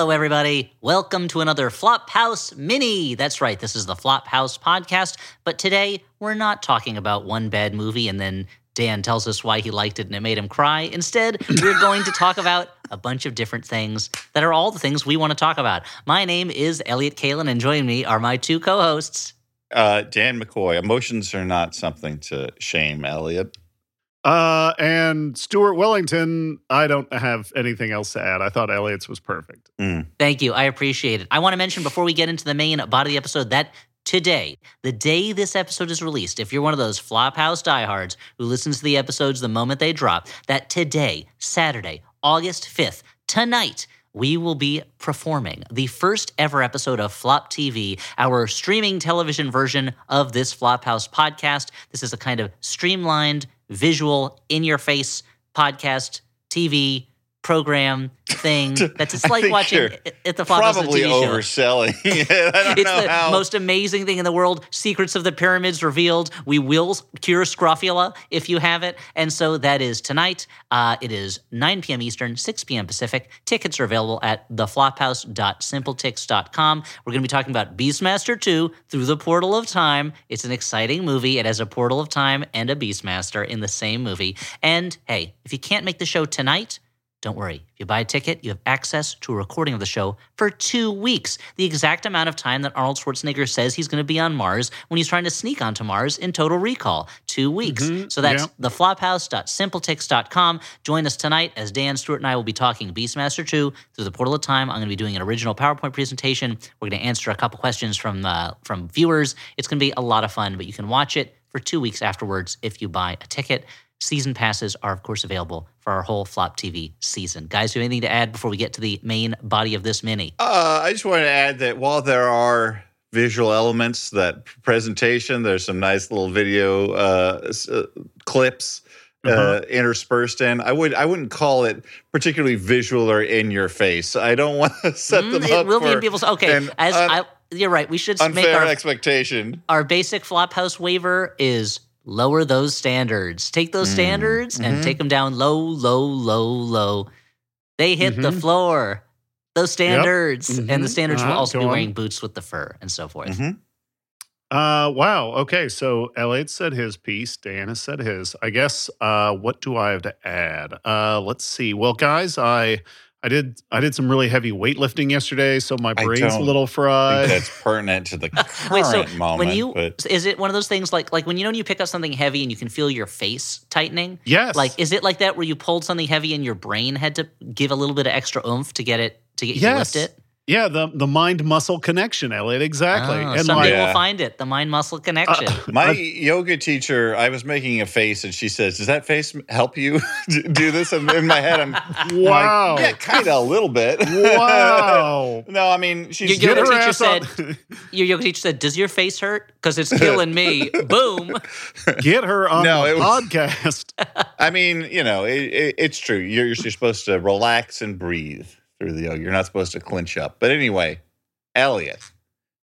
Hello, everybody. Welcome to another Flophouse Mini. That's right, this is the Flophouse podcast. But today, we're not talking about one bad movie and then Dan tells us why he liked it and it made him cry. Instead, we're going to talk about a bunch of different things that are all the things we want to talk about. My name is Elliott Kalan, and joining me are my two co hosts. Uh, Dan McCoy, emotions are not something to shame, Elliott. Uh, and Stuart Wellington, I don't have anything else to add. I thought Elliott's was perfect. Mm. Thank you. I appreciate it. I want to mention before we get into the main body of the episode that today, the day this episode is released, if you're one of those Flophouse diehards who listens to the episodes the moment they drop, that today, Saturday, August 5th, tonight, we will be performing the first ever episode of Flop TV, our streaming television version of this Flophouse podcast. This is a kind of streamlined, visual, in your face podcast, TV program thing that's just I like watching at the on Probably TV show. overselling it. I don't It's know the how. most amazing thing in the world. Secrets of the pyramids revealed. We will cure scrofula if you have it. And so that is tonight. Uh, it is 9 p.m. Eastern, 6 p.m. Pacific. Tickets are available at theflophouse.simpletix.com. We're going to be talking about Beastmaster 2 Through the Portal of Time. It's an exciting movie. It has a portal of time and a Beastmaster in the same movie. And hey, if you can't make the show tonight, don't worry. If you buy a ticket, you have access to a recording of the show for two weeks, the exact amount of time that Arnold Schwarzenegger says he's going to be on Mars when he's trying to sneak onto Mars in Total Recall. Two weeks. Mhm, So that's yeah. theflophouse.simpletix.com. Join us tonight as Dan Stuart and I will be talking Beastmaster 2 through the portal of time. I'm going to be doing an original PowerPoint presentation. We're going to answer a couple questions from uh, from viewers. It's going to be a lot of fun, but you can watch it for two weeks afterwards if you buy a ticket. Season passes are, of course, available for our whole Flop TV season. Guys, do you have anything to add before we get to the main body of this mini? Uh, I just want to add that while there are visual elements, that presentation, there's some nice little video uh, uh, clips. uh Uh-huh. interspersed in. I would I wouldn't call it particularly visual or in your face. I don't want to set Mm, them it up will be for in people's. Okay, an as un- I, you're right. We should make our expectation. our basic Flophouse waiver is lower those standards. Take those Mm, standards and mhm. take them down low, low, low, low. They hit the Mhm. floor. Those standards, and the Mhm. standards will Uh-huh, also go be on. wearing boots with the fur and so forth. Mhm. Uh, wow. Okay. So Elliott said his piece. Dan has said his. I guess. Uh, what do I have to add? Uh, let's see. Well, guys, I I did I did some really heavy weightlifting yesterday, so my brain's a don't little I think fried. that's pertinent to the current Wait, so moment. when you but is it one of those things like like when you know when you pick up something heavy and you can feel your face tightening? yes. Like is it like that where you pulled something heavy and your brain had to give a little bit of extra oomph to get it to get you to lift it? Yeah, the the mind muscle connection, Elliott. Exactly. Oh, and someday my Yeah. we'll find it. The mind muscle connection. Uh, my I- yoga teacher, I was making a face, and she says, "Does that face help you do this?" And in my head, I'm wow. like, "Yeah, kind of a little bit." wow. no, I mean, she's Your yoga Get her teacher ass said, on, Your yoga teacher said, "Does your face hurt? Because it's killing me." Boom. get her on No, the was- podcast. I mean, you know, it, it, it's true. You're, you're supposed to relax and breathe through the yoga. You're not supposed to clinch up. But anyway, Elliott,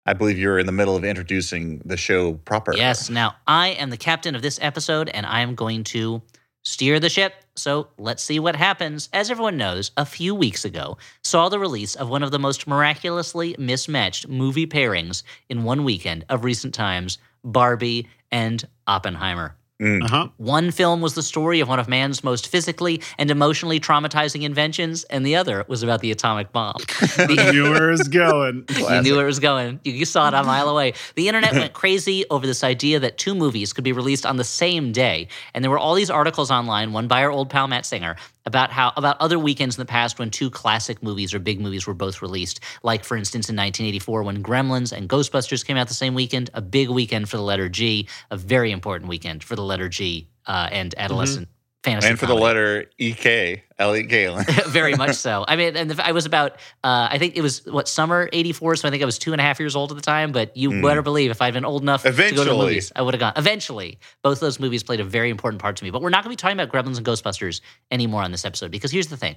I believe you're in the middle of introducing the show proper. Yes. Now I am the captain of this episode, and I am going to steer the ship. So let's see what happens. As everyone knows, a few weeks ago saw the release of one of the most miraculously mismatched movie pairings in one weekend of recent times: Barbie and Oppenheimer. Mm. Uh-huh. One film was the story of one of man's most physically and emotionally traumatizing inventions, and the other was about the atomic bomb. I knew where it was going. You knew where it was going. You, you saw it a mile away. The internet went crazy over this idea that two movies could be released on the same day, and there were all these articles online, one by our old pal Matt Singer, about how about other weekends in the past when two classic movies or big movies were both released. Like for instance, in 1984 when Gremlins and Ghostbusters came out the same weekend, a big weekend for the letter G, a very important weekend for the letter G uh, and adolescent fantasy. And for the letter EK, Elliott Kalan. Very much so. I mean, and the, I was about, uh, I think it was what summer '84, so I think I was two and a half years old at the time. But you Mm. better believe, if I'd been old enough to go to the movies, I would have gone. Eventually, both those movies played a very important part to me. But we're not going to be talking about Gremlins and Ghostbusters anymore on this episode because here's the thing: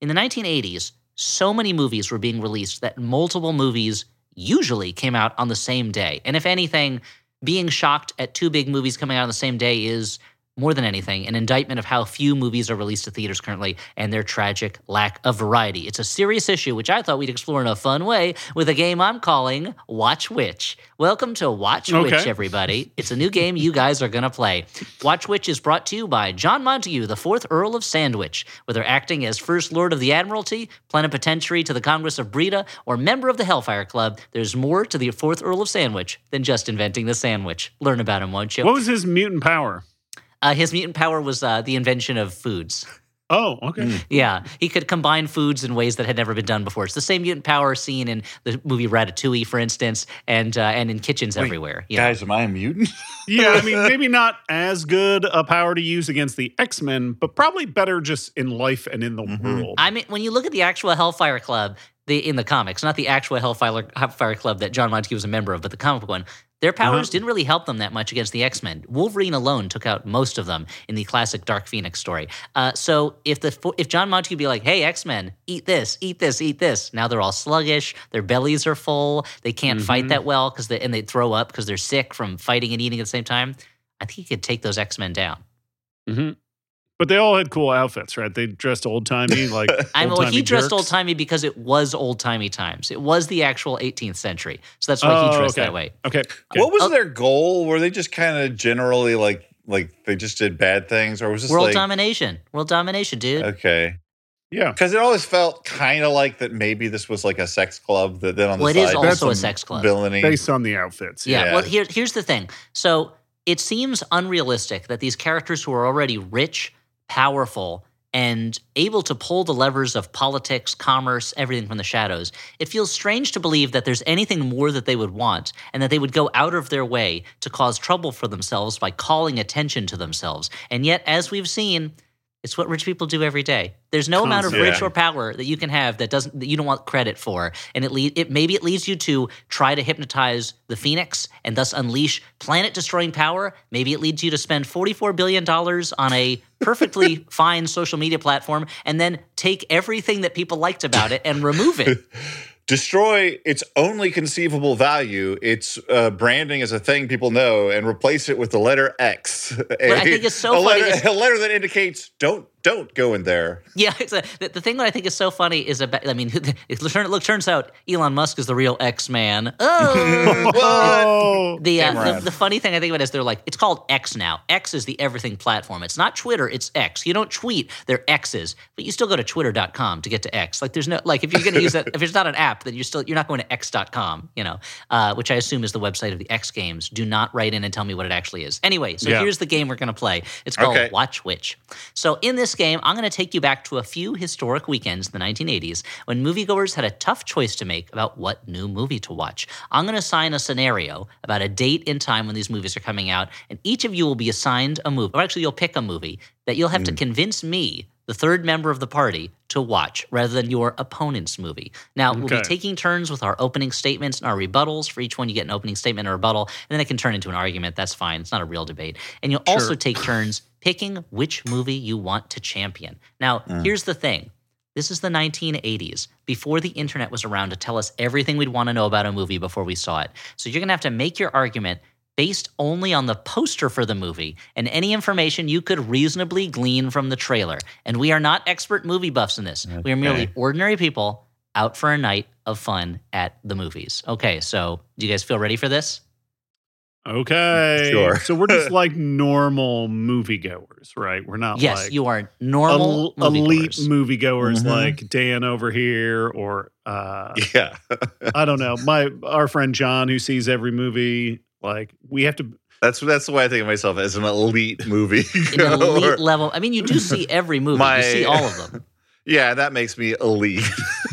in the 1980s, so many movies were being released that multiple movies usually came out on the same day. And if anything, being shocked at two big movies coming out on the same day is more than anything, an indictment of how few movies are released to theaters currently and their tragic lack of variety. It's a serious issue, which I thought we'd explore in a fun way with a game I'm calling Watch Which. Welcome to Watch Okay. Which, everybody. It's a new game you guys are going to play. Watch Which is brought to you by John Montague, the fourth Earl of Sandwich, whether acting as First Lord of the Admiralty, plenipotentiary to the Congress of Breda, or member of the Hellfire Club. There's more to the fourth Earl of Sandwich than just inventing the sandwich. Learn about him, won't you? What was his mutant power? Uh, his mutant power was uh, the invention of foods. Oh, okay. Mm. Yeah, he could combine foods in ways that had never been done before. It's the same mutant power seen in the movie Ratatouille, for instance, and uh, and in kitchens Wait, everywhere. you know. Guys, am I a mutant? Yeah, I mean, maybe not as good a power to use against the X Men, but probably better just in life and in the Mhm. world. I mean, when you look at the actual Hellfire Club, the in the comics, not the actual Hellfire Hellfire Club that John Montague was a member of, but the comic book one, their powers Uh-huh. didn't really help them that much against the X Men. Wolverine alone took out most of them in the classic Dark Phoenix story. Uh, so if the if John Montague be like, "Hey, X Men, eat this, eat this, eat this," now they're all sluggish, their bellies are full, they can't fight Mhm. that well because they and they throw up because they're sick from fighting and eating at the same time. I think he could take those X Men down. hmm But they all had cool outfits, right? They dressed old timey, like I mean, well, he old-timey dressed old timey because it was old timey times. It was the actual 18th century, so that's why Oh, he dressed okay. that way. Okay. okay. What was Oh. their goal? Were they just kind of generally like like they just did bad things, or was this World like domination, world domination, dude. okay? Yeah. Because it always felt kind of like that. Maybe this was like a sex club. That then on the well, it is side That's also a sex club. villainy. Based on the outfits. Yeah. Yeah. Well, here, here's the thing. So it seems unrealistic that these characters who are already rich, powerful, and able to pull the levers of politics, commerce, everything from the shadows, it feels strange to believe that there's anything more that they would want and that they would go out of their way to cause trouble for themselves by calling attention to themselves. And yet, as we've seen, it's what rich people do every day. There's no amount of Constant. rich or power that you can have that doesn't that you don't want credit for, and it lead it maybe it leads you to try to hypnotize the Phoenix and thus unleash planet destroying power. Maybe it leads you to spend forty four billion dollars on a perfectly fine social media platform and then take everything that people liked about it and remove it. Destroy its only conceivable value, its uh, branding as a thing people know, and replace it with the letter X. I think is so a funny letter, a letter that indicates don't don't go in there. Yeah, it's a, the, the thing that I think is so funny is about. I mean, it, look, turns out Elon Musk is the real X Man. Oh. The, uh, the the funny thing I think about is they're like it's called X now. X is the everything platform. It's not Twitter. It's X. You don't tweet. They're X's, but you still go to Twitter.com to get to X. Like there's no like if you're going to use that if it's not an app, then you're still you're not going to X.com. You know, uh, which I assume is the website of the X Games. Do not write in and tell me what it actually is. Anyway, so Yeah. here's the game we're going to play. It's called Okay. Watch Which. So in this game, I'm going to take you back to a few historic weekends in the 1980s when moviegoers had a tough choice to make about what new movie to watch. I'm going to assign a scenario about a date and time when these movies are coming out, and each of you will be assigned a movie, or actually, you'll pick a movie that you'll have to mm. convince me, the third member of the party, to watch rather than your opponent's movie. Now, we'll be taking turns with our opening statements and our rebuttals. For each one, you get an opening statement and a rebuttal, and then it can turn into an argument. That's fine. It's not a real debate. And you'll also take turns picking which movie you want to champion. Now, mm. here's the thing. This is the 1980s, before the internet was around to tell us everything we'd want to know about a movie before we saw it. So you're going to have to make your argument based only on the poster for the movie and any information you could reasonably glean from the trailer. And we are not expert movie buffs in this. We are merely ordinary people out for a night of fun at the movies. Okay, so do you guys feel ready for this? Okay. Sure. So we're just like normal moviegoers, right? We're not yes, like you are normal el- elite moviegoers. moviegoers Mhm. like Dan over here or uh Yeah. I don't know. My our friend John who sees every movie like we have to That's that's the way I think of myself as an elite movie. an elite level. I mean, you do see every movie. My- you see all of them. Yeah, that makes me elite.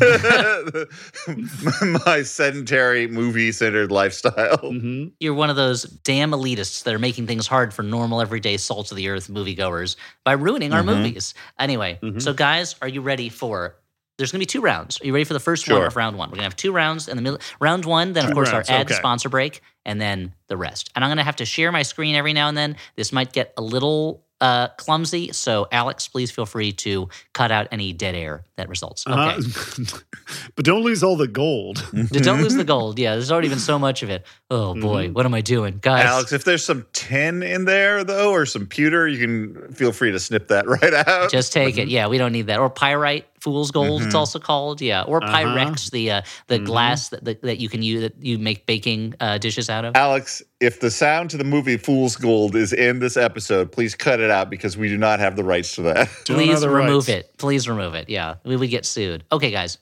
My sedentary movie centered lifestyle. Mhm. You're one of those damn elitists that are making things hard for normal, everyday, salt of the earth moviegoers by ruining our Mhm. movies. Anyway, Mhm. so guys, are you ready for? There's going to be two rounds. Are you ready for the first one of round one? We're going to have two rounds in the middle. Round one, then of Two course rounds, our ad okay. sponsor break, and then the rest. And I'm going to have to share my screen every now and then. This might get a little uh, clumsy. So, Alex, please feel free to cut out any dead air that results. Okay. Uh-huh. but don't lose all the gold. Don't lose the gold. Yeah, there's already been so much of it. Oh boy, Mhm. what am I doing, guys? Alex, if there's some tin in there though, or some pewter, you can feel free to snip that right out. Just take it. Yeah, we don't need that. Or pyrite, fool's gold. It's Mhm. also called. Yeah, or Uh-huh. pyrex, the uh, the Mhm. glass that, that that you can use that you make baking uh, dishes out of. Alex, if the sound to the movie Fool's Gold is in this episode, please cut it out because we do not have the rights to that. Don't Please remove rights. it. Please remove it. Yeah, we would get sued. Okay, guys.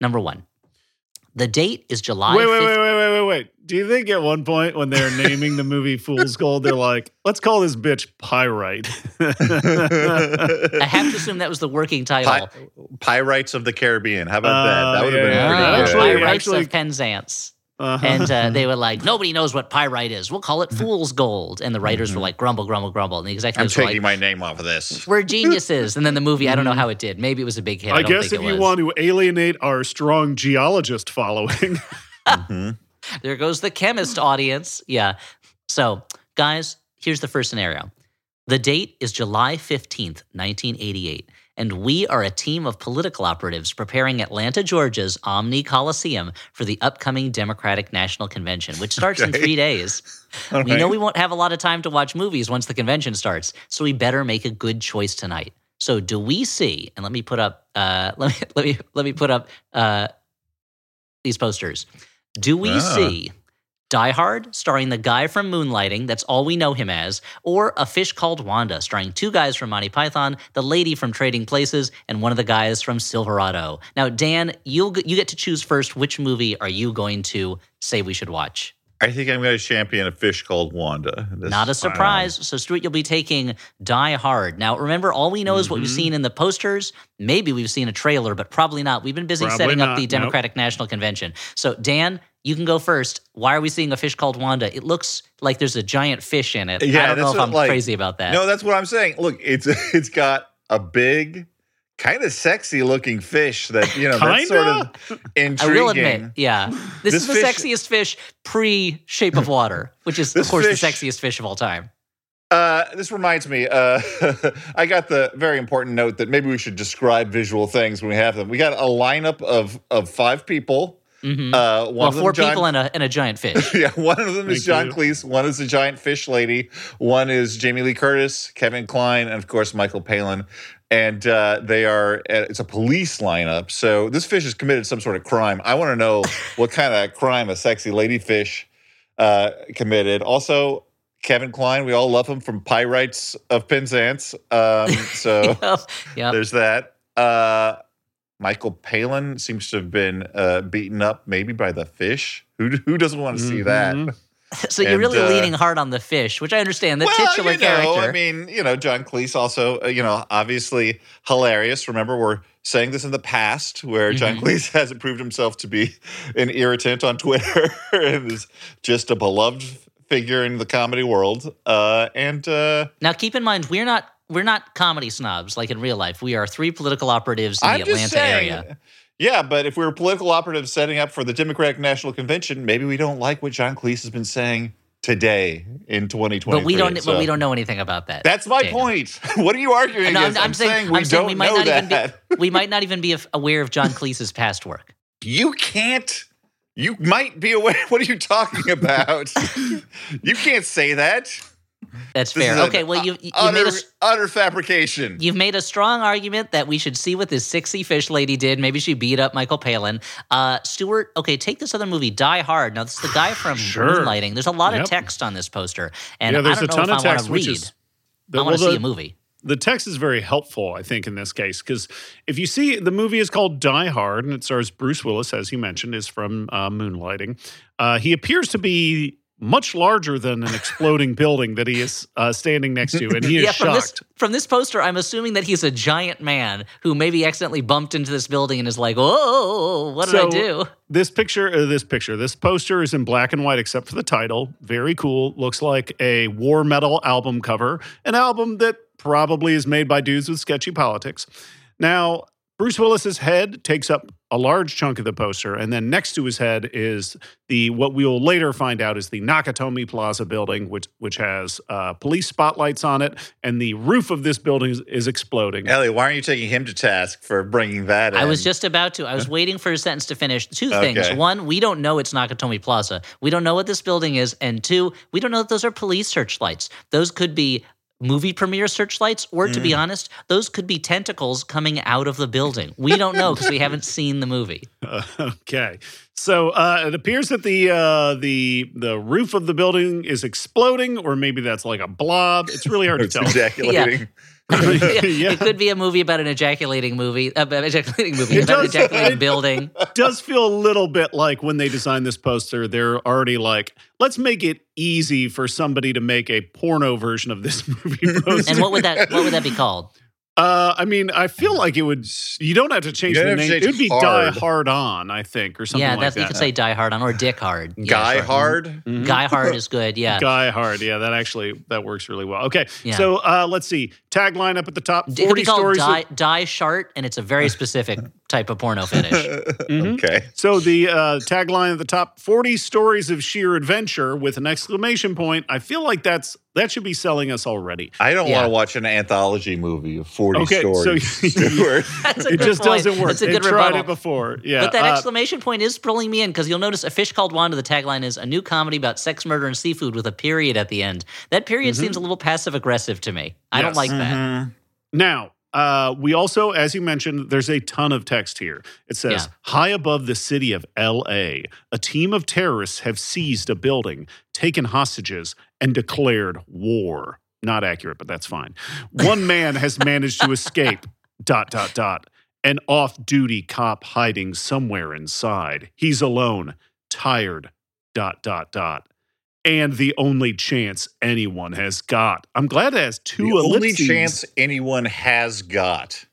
Number one, the date is July. Wait, wait, 5th. wait, wait, wait, wait, wait. Do you think at one point when they're naming the movie Fool's Gold, they're like, let's call this bitch Pyrite? I have to assume that was the working title. Pi- Pirates of the Caribbean. How about that? Uh, That would have yeah, been yeah, pretty Ah, good. actually- Pyrites actually- of Penzance. Uh-huh. And uh, they were like, nobody knows what pyrite is. We'll call it fool's gold. And the writers were like, grumble, grumble, grumble. And the I'm executives were taking like, my name off of this. we're geniuses. And then the movie, I don't know how it did. Maybe it was a big hit. I, I don't guess think if it you want to alienate our strong geologist following, Mhm. There goes the chemist audience. Yeah. So, guys, here's the first scenario. The date is July 15th, 1988, and we are a team of political operatives preparing Atlanta, Georgia's Omni Coliseum for the upcoming Democratic National Convention, which starts in three days. All We know we won't have a lot of time to watch movies once the convention starts, so we better make a good choice tonight. So, do we see? And let me put up. Uh, let me let me let me put up uh, these posters. Do we Ah. see Die Hard, starring the guy from Moonlighting, that's all we know him as, or A Fish Called Wanda, starring two guys from Monty Python, the lady from Trading Places, and one of the guys from Silverado? Now, Dan, you'll you get to choose first. Which movie are you going to say we should watch? I think I'm going to champion a fish called Wanda. This- Not a surprise. So, Stuart, you'll be taking Die Hard. Now, remember, all we know is what we've Mhm. seen in the posters. Maybe we've seen a trailer, but probably not. We've been busy Probably setting up not. the Nope. Democratic National Convention. So, Dan, you can go first. Why are we seeing a fish called Wanda? It looks like there's a giant fish in it. Yeah, I don't know that's if what, I'm like- crazy about that. No, that's what I'm saying. Look, it's it's got a big, kind of sexy looking fish that you know that's sort of Kinda? I will admit, yeah. This, This is the fish- sexiest fish pre Shape of Water, which is, of course, fish- the sexiest fish of all time. Uh, this reminds me. Uh, I got the very important note that maybe we should describe visual things when we have them. We got a lineup of of five people. Hmm Uh, one well, of them four John, people and a, and a giant fish. yeah, one of them is John you. Cleese. One is the giant fish lady. One is Jamie Lee Curtis, Kevin Kline, and of course Michael Palin. And uh, they are. uh, It's a police lineup. So this fish has committed some sort of crime. I want to know what kind of crime a sexy lady fish uh, committed. Also, Kevin Kline, We all love him from Pyrites of Penzance. Um, so yep. there's that. Uh, Michael Palin seems to have been uh, beaten up, maybe by the fish. Who who doesn't want to see that? Mhm. So you're And, really uh, leaning hard on the fish, which I understand. The well, titular you know, character. I mean, you know, John Cleese also, uh, you know, obviously hilarious. Remember, we're saying this in the past where John Mhm. Cleese hasn't proved himself to be an irritant on Twitter and is just a beloved figure in the comedy world. Uh, and uh, now, keep in mind, we're not we're not comedy snobs like in real life. We are three political operatives in I'm the Atlanta saying, area. Yeah, but if we were political operatives setting up for the Democratic National Convention, maybe we don't like what John Cleese has been saying today in 2020. But we don't. But we don't know anything about that. That's my point. What are you arguing No, I'm, against? I'm saying, we I'm saying don't we might know not that. even be. We might not even be aware of John Cleese's past work. You can't. You might be aware. What are you talking about? you can't say that. That's fair. Okay. Well, you you utter, made a utter fabrication. You've made a strong argument that we should see what this sexy fish lady did. Maybe she beat up Michael Palin. Uh, Stuart, okay, take this other movie, Die Hard. Now, this is the guy from Sure. Moonlighting. There's a lot Yep. of text on this poster, and yeah, there's I a don't know ton if of I want text, to which read. is. I want well, to see the- a movie. the text is very helpful, I think, in this case, because if you see the movie is called Die Hard and it stars Bruce Willis, as you mentioned, is from uh, Moonlighting. Uh, he appears to be much larger than an exploding building that he is uh, standing next to, and he is yeah, from this shocked. from this poster, I'm assuming that he's a giant man who maybe accidentally bumped into this building and is like, "Oh, what did I do?" This picture, uh, this picture, this poster is in black and white except for the title. Very cool. Looks like a war metal album cover, an album that probably is made by dudes with sketchy politics. Now, Bruce Willis's head takes up a large chunk of the poster, and then next to his head is the what we will later find out is the Nakatomi Plaza building, which which has uh, police spotlights on it, and the roof of this building is, is exploding. Elliot, why aren't you taking him to task for bringing that in? I was just about to. I was waiting for his sentence to finish. Two things. One, we don't know it's Nakatomi Plaza. We don't know what this building is. And two, we don't know that those are police searchlights. Those could be movie premiere searchlights, or to Mm. be honest, those could be tentacles coming out of the building. We don't know because we haven't seen the movie. Uh, okay, so uh, it appears that the uh, the the roof of the building is exploding, or maybe that's like a blob. It's really hard to tell. ejaculating. Yeah, Yeah. It could be a movie about an ejaculating movie, uh, ejaculating movie, It about an does- ejaculating it- building. does feel a little bit like when they designed this poster, they're already like, let's make it easy for somebody to make a porno version of this movie poster. And what would that what would that be called? Uh, I mean, I feel like it would. You don't have to change the don't have to name. change It would be hard. Die Hard On, I think, or something yeah, like that's that. you could say Die Hard on or Dick Hard. Yeah, Guy sure. Hard. Mhm. Guy Hard is good. Yeah. Guy Hard. Yeah, that actually that works really well. Okay, Yeah. so uh, let's see. Tagline up at the top: It could be called stories. of- Die, die Shart, and it's a very specific type of porno finish. Mhm. Okay. So the uh, tagline at the top: forty stories of sheer adventure with an exclamation point. I feel like that's that should be selling us already. I don't Yeah. want to watch an anthology movie of 40 Okay, so stories. Stuart. That's a it good just point. doesn't work. It's a It good tried rebuttal. it before. Yeah, But that uh, exclamation point is pulling me in because you'll notice a fish called Wanda. The tagline is a new comedy about sex, murder, and seafood with a period at the end. That period seems a little passive aggressive to me. I don't like that. Mhm. Now, uh, we also, as you mentioned, there's a ton of text here. It says, Yeah. High above the city of LA, a team of terrorists have seized a building, taken hostages, and declared war. Not accurate, but that's fine. One man has managed to escape. Dot, dot, dot. An off duty cop hiding somewhere inside. He's alone, tired. Dot, dot, dot. And the only chance anyone has got. I'm glad it has two the only chance anyone has got.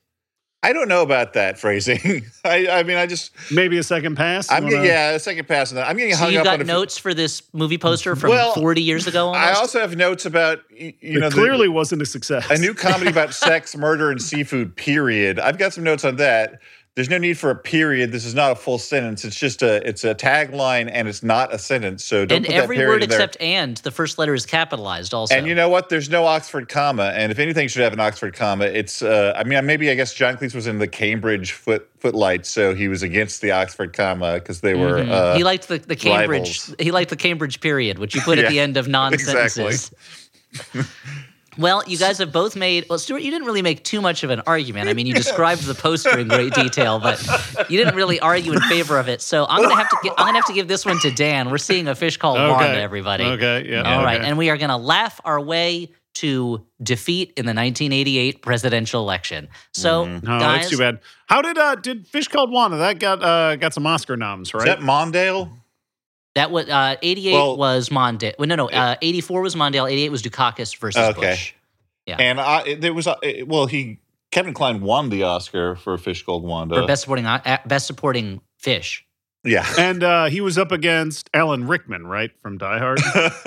I don't know about that phrasing. I, I mean, I just, Maybe a second pass. I'm wanna- yeah, a second pass on that. I'm getting So hung you up got on a few- notes for this movie poster from Well, 40 years ago almost? I also have notes about, y- you it know, the- clearly wasn't a success. a new comedy about sex, murder, and seafood. Period. I've got some notes on that. There's no need for a period. This is not a full sentence. It's just a it's a tagline and it's not a sentence. So don't and put every that period word except and, the first letter is capitalized also. And you know what? There's no Oxford comma, and if anything should have an Oxford comma, it's. Uh, I mean, maybe I guess John Cleese was in the Cambridge foot footlights, so he was against the Oxford comma because they were. Mhm. Uh, he liked the, the Cambridge. rivals. He liked the Cambridge period, which you put at the end of non exactly. sentences. well, you guys have both made. Well, Stuart, you didn't really make too much of an argument. I mean, you described the poster in great detail, but you didn't really argue in favor of it. So I'm gonna have to. gi- I'm gonna have to give this one to Dan. We're seeing a fish called okay. Wanda, everybody. Okay. Yeah. All right, okay. and we are gonna laugh our way to defeat in the 1988 presidential election. So, Mhm. Oh, guys, that's too bad. How did uh did Fish Called Wanda? That got uh got some Oscar noms, Is right? that Mondale? That was uh, 88 Well- was Mondale. Well, no, no. Uh, 84 was Mondale. 88 was Dukakis versus Okay. Bush. Yeah. And I, it- there was uh, well, he Kevin Kline won the Oscar for fish called Wanda. for best supporting uh, best supporting fish. yeah, and uh he was up against Alan Rickman, right, from Die Hard.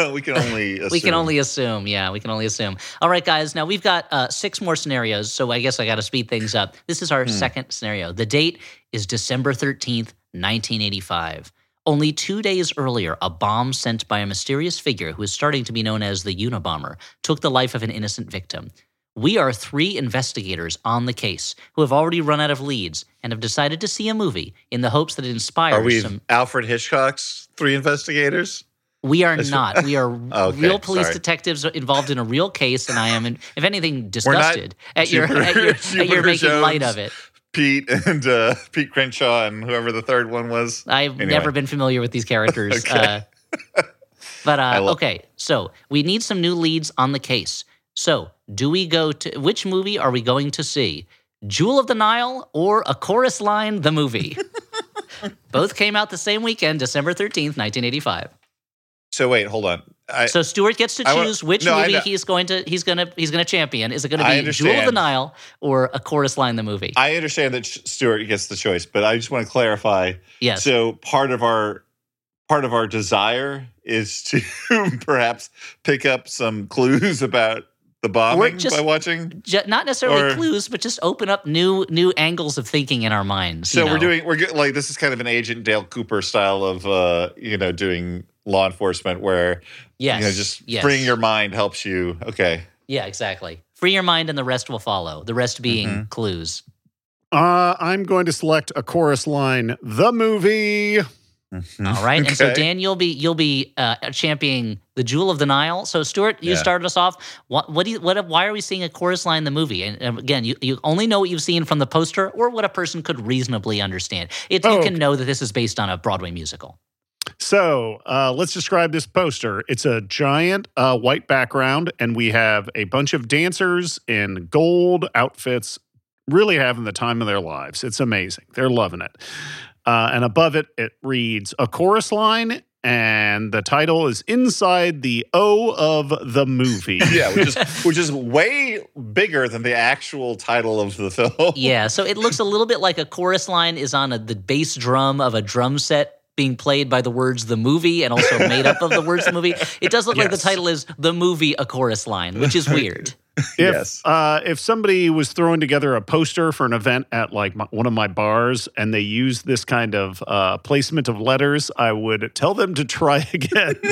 we can only assume. We can only assume. Yeah, we can only assume. All right, guys. Now we've got uh, six more scenarios, so I guess I got to speed things up. This is our Hmm. second scenario. The date is December 13th, 1985. Only two days earlier, a bomb sent by a mysterious figure who is starting to be known as the Unabomber took the life of an innocent victim. We are three investigators on the case who have already run out of leads and have decided to see a movie in the hopes that it inspires Are we some. Alfred Hitchcock's three investigators? We are not. We are Okay, real police sorry. detectives involved in a real case, and I am, in, if anything, disgusted at your, at your, at your Jupiter making light of it. Pete and uh, Pete Crenshaw and whoever the third one was. I've Anyway. never been familiar with these characters. Okay. uh, but uh, okay, so we need some new leads on the case. So, do we go to which movie are we going to see? Jewel of the Nile or A Chorus Line, the movie? Both came out the same weekend, December 13th, 1985. So wait, hold on. I, So Stuart gets to I choose which no, movie he's going to he's going to he's going to champion. Is it going to be Jewel of the. Nile or A Chorus Line, the movie? I understand that Stuart gets the choice, but I just want to clarify. yes. So part of our part of our desire is to perhaps pick up some clues about the bombing just- by watching. Ju- not necessarily Or- clues, but just open up new new angles of thinking in our minds. So you we're doing we're like this is kind of an Agent Dale Cooper style of uh you know doing law enforcement where yes, you know just yes. freeing your mind helps you. Okay. yeah, exactly. Free your mind, and the rest will follow. The rest being Mm-hmm. clues. Uh, I'm going to select a chorus line. The movie. All right, and so Dan, you'll be you'll be uh, championing the Jewel of the Nile. So Stuart, you Yeah. started us off. What what do you, what why are we seeing a chorus line in the movie? And, and again, you, you only know what you've seen from the poster or what a person could reasonably understand. If Oh, you can okay. know that this is based on a Broadway musical. So uh, let's describe this poster. It's a giant uh, white background, and we have a bunch of dancers in gold outfits, really having the time of their lives. It's amazing. They're loving it. Uh, and above it, it reads a chorus line, and the title is Inside the O of the Movie. Yeah, which is which is way bigger than the actual title of the film. Yeah, so it looks a little bit like a chorus line is on a, the bass drum of a drum set being played by the words the movie and also made up of the words the movie. It does look like the title is the movie a chorus line, which is weird. If, Yes. uh, if somebody was throwing together a poster for an event at like my, one of my bars and they used this kind of uh, placement of letters, I would tell them to try again.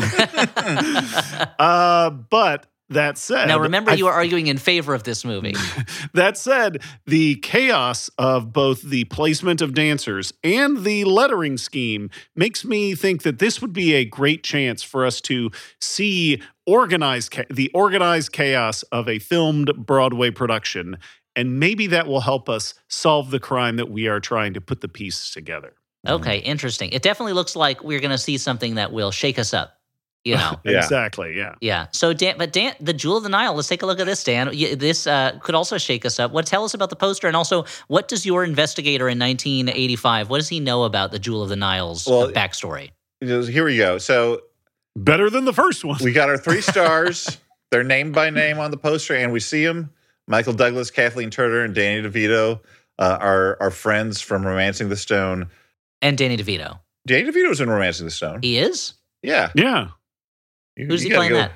uh, but that said, now remember I you are arguing in favor of this movie. that said, the chaos of both the placement of dancers and the lettering scheme makes me think that this would be a great chance for us to see organized the organized chaos of a filmed Broadway production. And maybe that will help us solve the crime that we are trying to put the pieces together. Okay, interesting. It definitely looks like we're going to see something that will shake us up. You know. Yeah. Exactly. Yeah. Yeah. So Dan, but Dan, the Jewel of the Nile. Let's take a look at this, Dan. This uh, could also shake us up. What tell us about the poster, and also what does your investigator in 1985? What does he know about the Jewel of the Nile's Well- backstory? Here we go. So Better than the first one. we got our three stars. They're named by name on the poster, and we see them. Michael Douglas, Kathleen Turner, and Danny DeVito uh, are are friends from Romancing the Stone. And Danny DeVito. Danny DeVito's in Romancing the Stone. He is. Yeah. yeah. You- Who's you he playing go- that?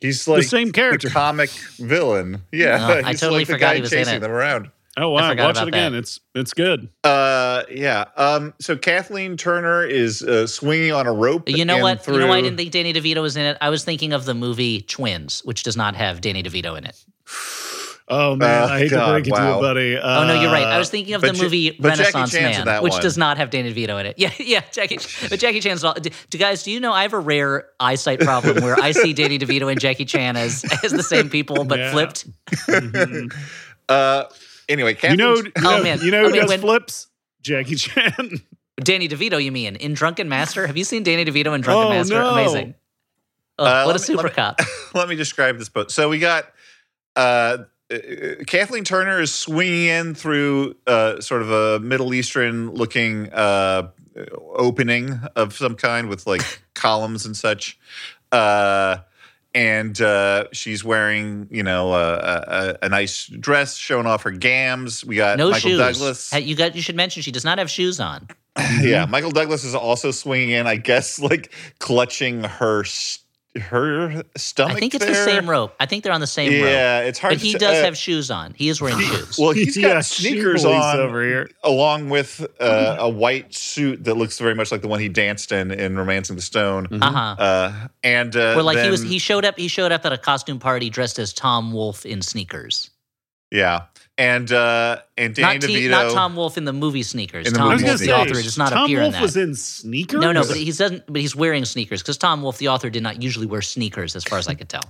He's like the same character. the comic villain. Yeah, Oh, I totally like the forgot guy he was in chasing it. them around. Oh wow! Watch it again. that. It's it's good. Uh, yeah. Um, so Kathleen Turner is uh, swinging on a rope. You know and what? You know why I didn't think Danny DeVito was in it? I was thinking of the movie Twins, which does not have Danny DeVito in it. Oh man, Oh, I hate God, to break it to you, buddy. oh no, you're right. I Uh, was thinking of the movie but Renaissance Man, which one. does not have Danny DeVito in it. Yeah, yeah, Jackie. But Jackie Chan's. all- Do, do guys, do you know I have a rare eyesight problem where I see Danny DeVito and Jackie Chan as as the same people but Yeah. flipped? mhm. Uh, anyway, You Kathleen. know, you Oh, know, man. you know I who mean, does when- flips? Jackie Chan. Danny DeVito, you mean in Drunken Master? Have you seen Danny DeVito in Drunken Oh, Master? no. Amazing. Oh, Uh, what a me- super let me- cop. let me describe this boat. So we got uh, uh, Kathleen Turner is swinging in through uh, sort of a Middle Eastern looking uh, opening of some kind with like columns and such. Uh, and uh, she's wearing, you know, a, a, a nice dress showing off her gams. We got No Michael shoes. Douglas. You got. You should mention she does not have shoes on. yeah, Michael Douglas is also swinging in. I guess like clutching her s- her stomach. I think it's the same rope. I think they're on the same rope. Yeah, it's hard. But he to, does uh, have shoes on. He is wearing shoes. Well, he's got Yeah, sneakers on over here. along with uh, a white suit that looks very much like the one he danced in in *Romancing the Stone*. Uh huh. Uh, and uh, Where like he was, he showed up. He showed up at a costume party dressed as Tom Wolfe in sneakers. yeah, and uh, and Danny Not, T- not Tom Wolfe in the movie sneakers. The Tom movie Wolfe, the author, does not Tom appear Wolfe in that. was in sneakers. no, no, but he doesn't. But he's wearing sneakers because Tom Wolfe, the author, did not usually wear sneakers, as far as I could tell.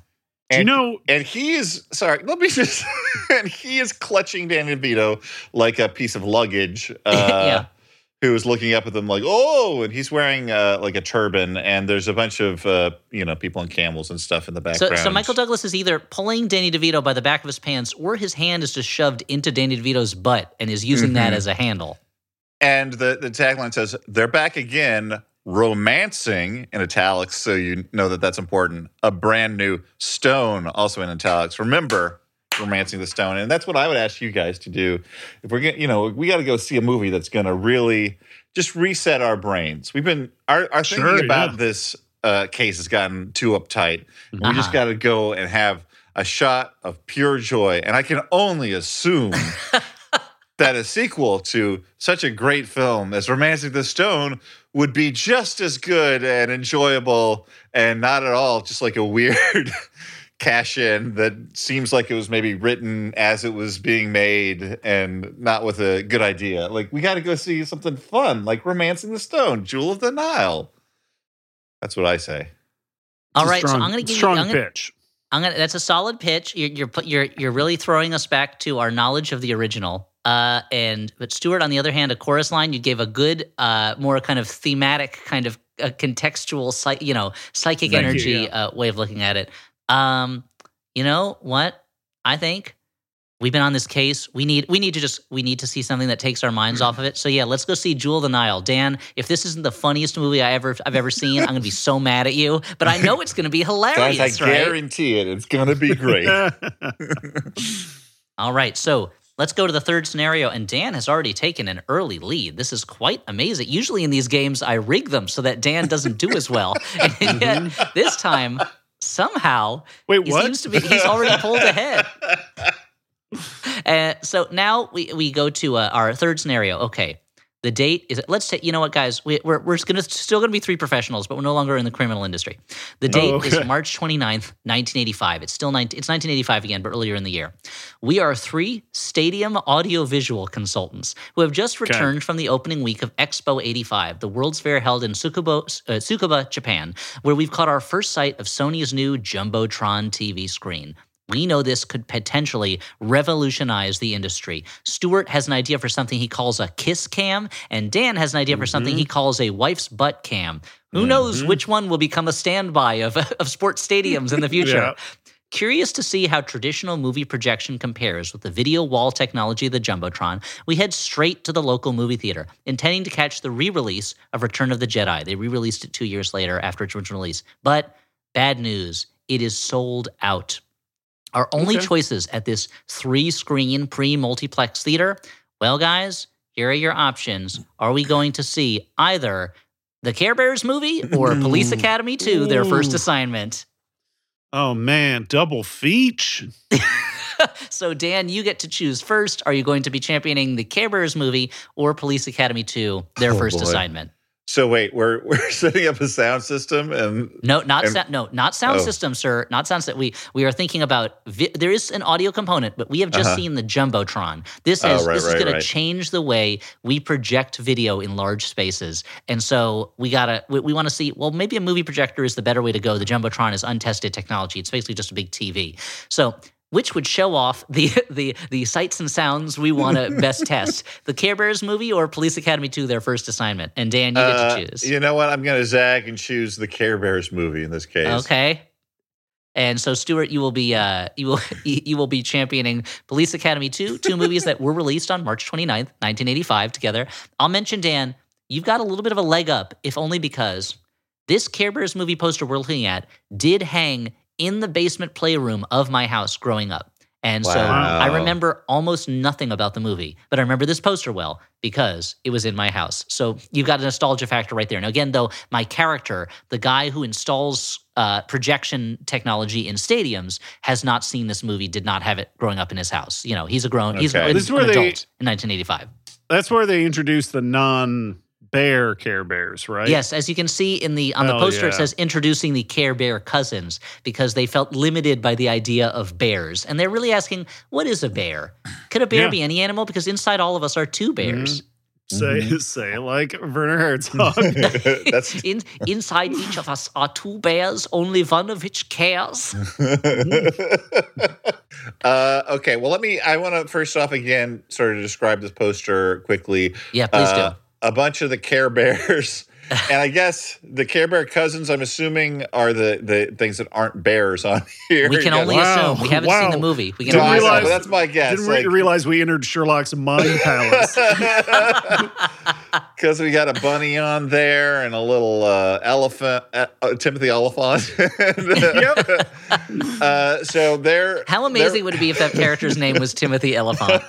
Do you know? and he is sorry. Let me just. and he is clutching Danny DeVito like a piece of luggage. Uh, Yeah. Who is looking up at them like, oh, and he's wearing uh, like a turban, and there's a bunch of uh, you know people on camels and stuff in the background. so Michael Douglas is either pulling Danny DeVito by the back of his pants, or his hand is just shoved into Danny DeVito's butt and is using that Mhm. as a handle. And the, the tagline says, they're back again, romancing in italics. So you know that that's important. A brand new stone, also in italics. Remember, romancing the stone. And that's what I would ask you guys to do. If we're gonna you know, we got to go see a movie that's going to really just reset our brains. We've been, our, our thinking about yeah. this uh, case has gotten too uptight. We Uh-huh. just got to go and have a shot of pure joy. And I can only assume that a sequel to such a great film as Romancing the Stone would be just as good and enjoyable and not at all just like a weird cash in that seems like it was maybe written as it was being made and not with a good idea. Like, we got to go see something fun, like Romancing the Stone, Jewel of the Nile. That's what I say. All right, It's a right, so I'm going to give you. A strong pitch. I'm gonna. That's a solid pitch. You're you're put- you're you're really throwing us back to our knowledge of the original. Uh, and but Stuart, on the other hand, a chorus line you gave a good, uh, more kind of thematic, kind of uh, contextual, you know, psychic Thank you, energy yeah. uh, way of looking at it. Um, you know what? I think we've been on this case. We need we need to just we need to see something that takes our minds off of it. So yeah, let's go see Jewel of the Nile. Dan, if this isn't the funniest movie I ever I've ever seen, I'm gonna be so mad at you. But I know it's gonna be hilarious, Guys, I right? guarantee it. It's going to be great. All right, so let's go to the third scenario. And Dan has already taken an early lead. This is quite amazing. Usually in these games, I rig them so that Dan doesn't do as well. And yet, this time, somehow, Wait, he what? seems to be, he's already pulled ahead. Uh, so now we, we go to uh, our third scenario. Okay. The date is let's say you know what guys we, we're we're gonna still gonna be three professionals but we're no longer in the criminal industry. The date okay. is March 29th, 1985. It's still 19, it's 1985 again but earlier in the year. We are three stadium audiovisual consultants who have just Okay. returned from the opening week of Expo 85, the World's Fair held in Tsukuba, uh, Tsukuba, Japan, where we've caught our first sight of Sony's new Jumbotron TV screen. We know this could potentially revolutionize the industry. Stuart has an idea for something he calls a kiss cam, and Dan has an idea for something he mm-hmm. calls a wife's butt cam. Who mm-hmm. knows which one will become a standby of, of sports stadiums in the future? Yeah. Curious to see how traditional movie projection compares with the video wall technology of the Jumbotron, we head straight to the local movie theater, intending to catch the re release of Return of the Jedi. They re released it two years later after its original release. But bad news, it is sold out. Our only Okay. choices at this three screen pre multiplex theater, well, guys, here are your options. Are we going to see either the Care Bears movie or Police mm. Academy 2, their first assignment? Oh man, double feature. so, Dan, you get to choose first. Are you going to be championing the Care Bears movie or Police Academy 2, their Oh, first boy. assignment? So wait, we're we're setting up a sound system and No, not And- sa- no, not sound Oh. system, sir. Not sound system. We we are thinking about vi- there is an audio component, but we have just Uh-huh. seen the jumbotron. This Oh, is right, this is going right. to change the way we project video in large spaces, and so we gotta we, we want to see. Well, maybe a movie projector is the better way to go. The jumbotron is untested technology. It's basically just a big TV. So. Which would show off the the the sights and sounds we want to best test? The Care Bears movie or Police Academy 2, their first assignment? And Dan, you get uh, to choose. you know what? I'm going to zag and choose the Care Bears movie in this case. Okay. And so, Stuart, you will be uh, you will you will be championing Police Academy 2, two movies that were released on March 29th, 1985 together. I'll mention Dan, you've got a little bit of a leg up, if only because this Care Bears movie poster we're looking at did hang in the basement playroom of my house growing up. And so I remember almost nothing about the movie, but I remember this poster well because it was in my house. So you've got a nostalgia factor right there. Now, again, though, my character, the guy who installs uh, projection technology in stadiums, has not seen this movie, did not have it growing up in his house. You know, he's a grown, he's Okay. an, This is an where they- adult in 1985. That's where they introduced the non-bear Care Bears, right? Yes, as you can see in the on the Hell poster, it says introducing the Care Bear cousins because they felt limited by the idea of bears, and they're really asking, what is a bear? Could a bear Yeah. Mm-hmm. be any animal? Because inside all of us are two bears. Say say like Werner Herzog. That's In, inside each of us are two bears, only one of which cares. uh, okay. Well, let me. I want to first off again sort of describe this poster quickly. Yeah, please Uh, do. A bunch of the Care Bears, and I guess the Care Bear cousins. I'm assuming are the the things that aren't bears on here. We can Yes. only Wow, assume we haven't seen the movie. We can Didn't only know, realize- but that's my guess. Didn't re- realize we entered Sherlock's mind palace. Because we got a bunny on there and a little uh, elephant, uh, uh, Timothy Olyphant. Yep. Uh, so they're How amazing would it be if that character's name was Timothy Elephant?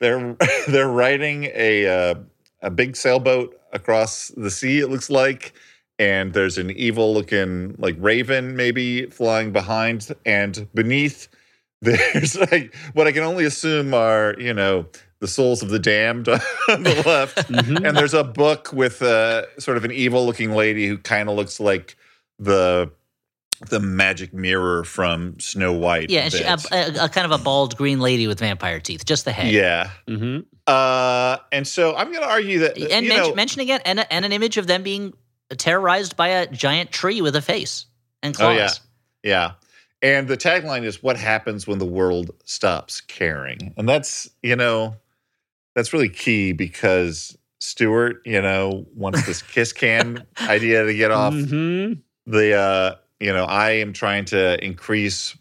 they're they're riding a uh, a big sailboat across the sea. It looks like, and there's an evil looking like raven maybe flying behind, and beneath there's like what I can only assume are you know the souls of the damned on the left, Mhm. and there's a book with a, sort of an evil looking lady who kind of looks like the the magic mirror from Snow White. Yeah, and she, a, a, a kind of a bald green lady with vampire teeth, just the head. yeah. Mhm. Uh, and so I'm going to argue that and you men- know, mention again, and, and an image of them being terrorized by a giant tree with a face and Oh, yeah. Yeah. And the tagline is what happens when the world stops caring. And that's, you know, that's really key because Stewart, you know, wants this kiss can idea to get off Mhm. the uh, you know, I am trying to increase